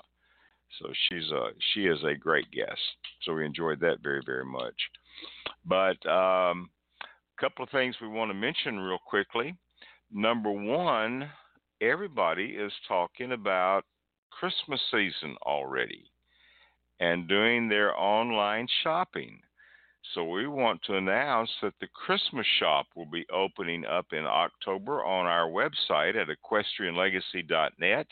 So she's a she is a great guest. So we enjoyed that very very much. But um, a couple of things we want to mention real quickly. Number one, everybody is talking about Christmas season already and doing their online shopping. So we want to announce that the Christmas shop will be opening up in October on our website at equestrianlegacy.net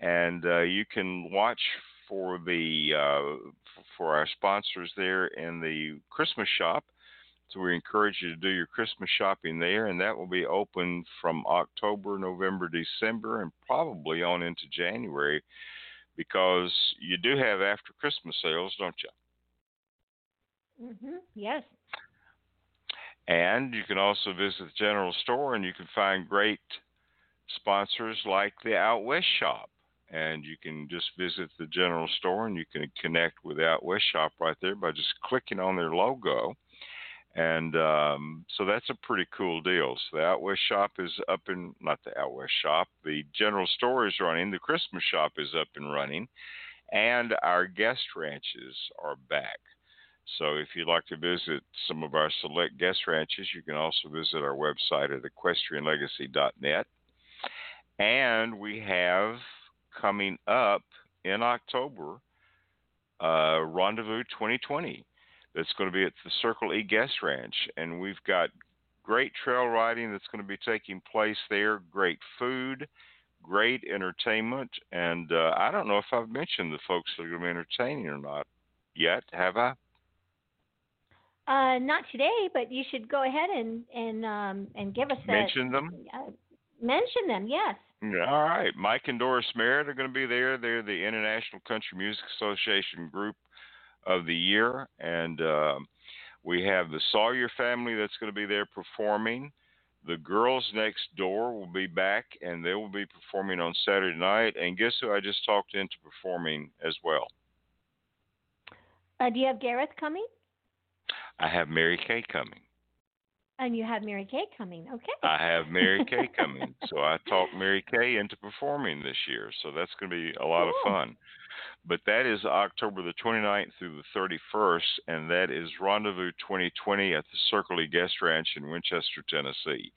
and uh, you can watch for the uh, for our sponsors there in the Christmas shop. So we encourage you to do your Christmas shopping there, and that will be open from October, November, December, and probably on into January, because you do have after Christmas sales, don't you? Mm-hmm. Yes. And you can also visit the general store, and you can find great sponsors like the Out West Shop and you can just visit the general store and you can connect with the Out West Shop right there by just clicking on their logo. And um, so that's a pretty cool deal. So the Out West Shop is up and not the Out West Shop, the general store is running, the Christmas shop is up and running, and our guest ranches are back. So if you'd like to visit some of our select guest ranches, you can also visit our website at equestrianlegacy.net. And we have coming up in October, uh, Rendezvous 2020. That's going to be at the Circle E Guest Ranch, and we've got great trail riding that's going to be taking place there. Great food, great entertainment, and uh, I don't know if I've mentioned the folks that are going to be entertaining or not yet. Have I? Uh, not today, but you should go ahead and and um, and give us mention them. Uh, mention them, yes. All right. Mike and Doris Merritt are going to be there. They're the International Country Music Association Group of the Year. And uh, we have the Sawyer family that's going to be there performing. The Girls Next Door will be back and they will be performing on Saturday night. And guess who I just talked into performing as well? Uh, do you have Gareth coming? I have Mary Kay coming. And you have Mary Kay coming. Okay. I have Mary Kay coming. so I talked Mary Kay into performing this year. So that's going to be a lot cool. of fun. But that is October the 29th through the 31st, and that is Rendezvous 2020 at the Circle E Guest Ranch in Winchester, Tennessee.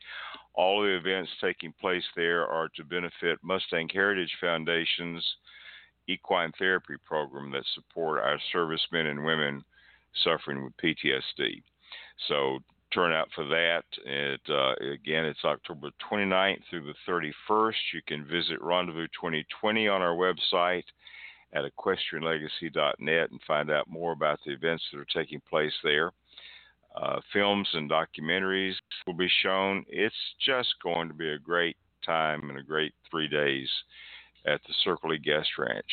All the events taking place there are to benefit Mustang Heritage Foundation's equine therapy program that support our servicemen and women suffering with PTSD. So turn out for that. It, uh, again, it's October 29th through the 31st. You can visit Rendezvous 2020 on our website at equestrianlegacy.net and find out more about the events that are taking place there. Uh, films and documentaries will be shown. It's just going to be a great time and a great three days at the Circle E Guest Ranch.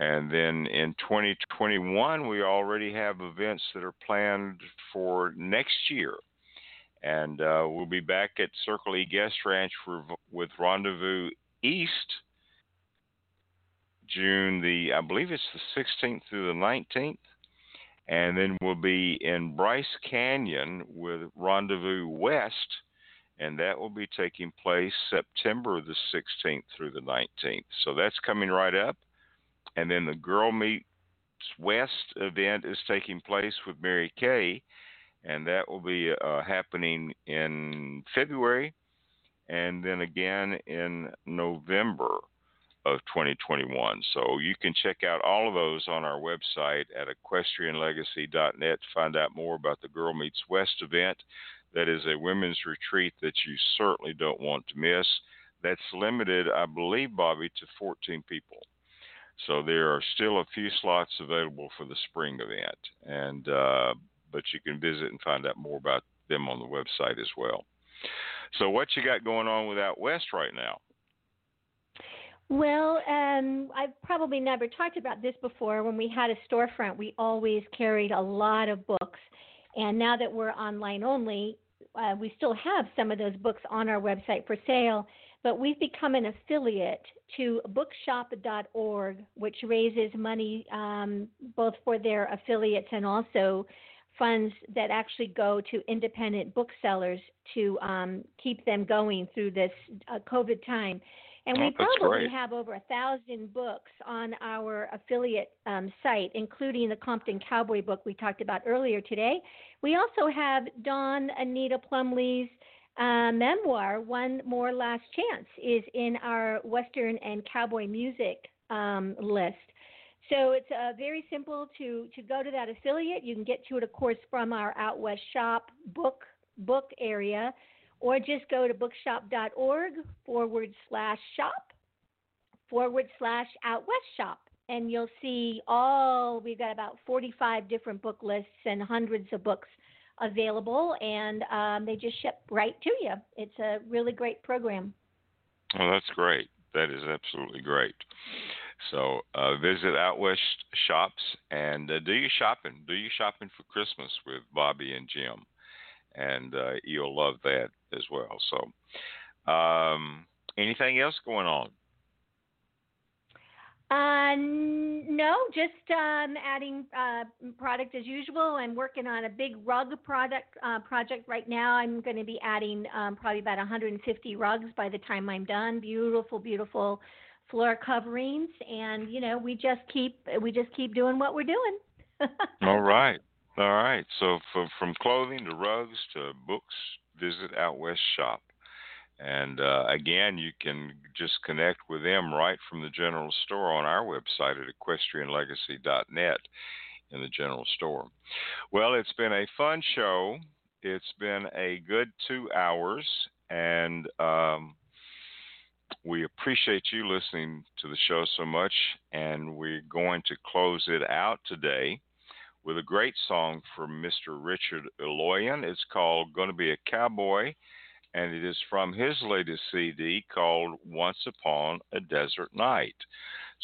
And then in 2021, we already have events that are planned for next year. And uh, we'll be back at Circle E Guest Ranch for, with Rendezvous East June the, I believe it's the 16th through the 19th. And then we'll be in Bryce Canyon with Rendezvous West, and that will be taking place September the 16th through the 19th. So that's coming right up. And then the Girl Meets West event is taking place with Mary Kay, and that will be uh, happening in February and then again in November of 2021. So you can check out all of those on our website at equestrianlegacy.net to find out more about the Girl Meets West event. That is a women's retreat that you certainly don't want to miss. That's limited, I believe, Bobbi, to 14 people. So there are still a few slots available for the spring event, and uh, but you can visit and find out more about them on the website as well. So what you got going on with Out West right now? Well, um, I've probably never talked about this before. When we had a storefront, we always carried a lot of books. And now that we're online only, uh, we still have some of those books on our website for sale, but we've become an affiliate to bookshop.org, which raises money um, both for their affiliates and also funds that actually go to independent booksellers to um, keep them going through this uh, COVID time. And Oh, we probably great. have over a thousand books on our affiliate um, site, including the Compton Cowboy book we talked about earlier today. We also have Dawn Anita Plumley's uh, memoir, One More Last Chance, is in our Western and Cowboy music um, list. So it's uh, very simple to to go to that affiliate. You can get to it, of course, from our Out West shop book book area, or just go to bookshop.org forward slash shop forward slash Out West shop, and you'll see all. We've got about 45 different book lists and hundreds of books available, and um, they just ship right to you. It's a really great program. Oh, that's great. That is absolutely great. So uh, visit Out West shops and uh, do your shopping. Do your shopping for Christmas with Bobbi and Jim, and uh, you'll love that as well. So, um, anything else going on? Uh, no, just um, adding uh, product as usual. I'm working on a big rug product uh, project right now. I'm going to be adding um, probably about 150 rugs by the time I'm done. Beautiful, beautiful floor coverings, and you know we just keep we just keep doing what we're doing. All right, all right. So from from clothing to rugs to books, visit Out West shop. And uh, again, you can just connect with them right from the general store on our website at equestrianlegacy.net in the general store. Well, it's been a fun show. It's been a good two hours, and um, we appreciate you listening to the show so much. And we're going to close it out today with a great song from Mr. Richard Elloyan. It's called Gonna Be a Cowboy and it is from his latest CD called Once Upon a Desert Night.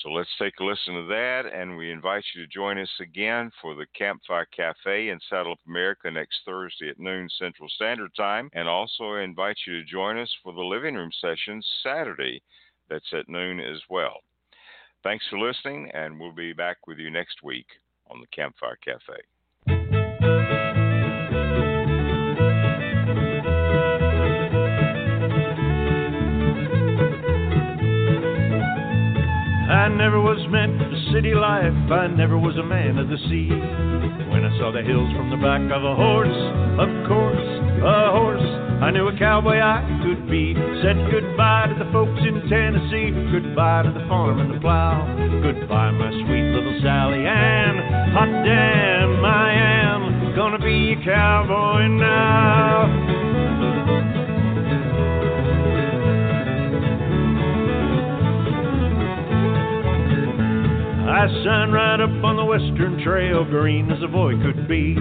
So let's take a listen to that, and we invite you to join us again for the Campfire Cafe in Saddle Up America next Thursday at noon Central Standard Time, and also invite you to join us for the living room session Saturday, that's at noon as well. Thanks for listening, and we'll be back with you next week on the Campfire Cafe. I never was meant for city life. I never was a man of the sea. When I saw the hills from the back of a horse, of course, a horse, I knew a cowboy I could be. Said goodbye to the folks in Tennessee. Goodbye to the farm and the plow. Goodbye, my sweet little Sally Ann. Hot damn, I am gonna be a cowboy now. I signed right up on the western trail, green as a boy could be.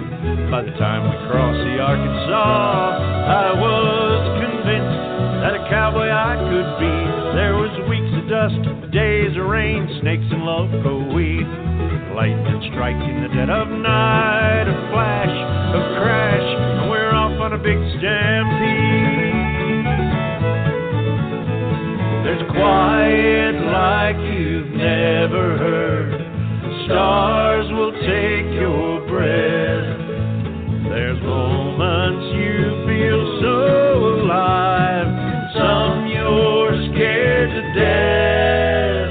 By the time we crossed the Arkansas, I was convinced that a cowboy I could be. There was weeks of dust dust, days of rain, snakes and loco weed. Lightning strike in the dead of night, a flash, a crash, and we're off on a big stampede. There's quiet like you've never heard. Stars will take your breath. There's moments you feel so alive. Some you're scared to death.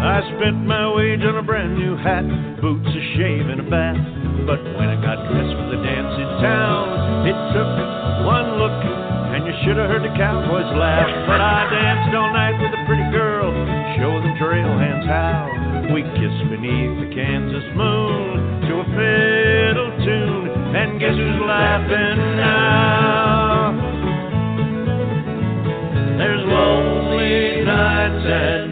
I spent my wage on a brand new hat, boots, a shave, and a bath. But when I got dressed town, it took one look, and you should have heard the cowboys laugh. But I danced all night with a pretty girl, show them trail hands how. We kissed beneath the Kansas moon to a fiddle tune, and guess who's laughing now? There's lonely nights and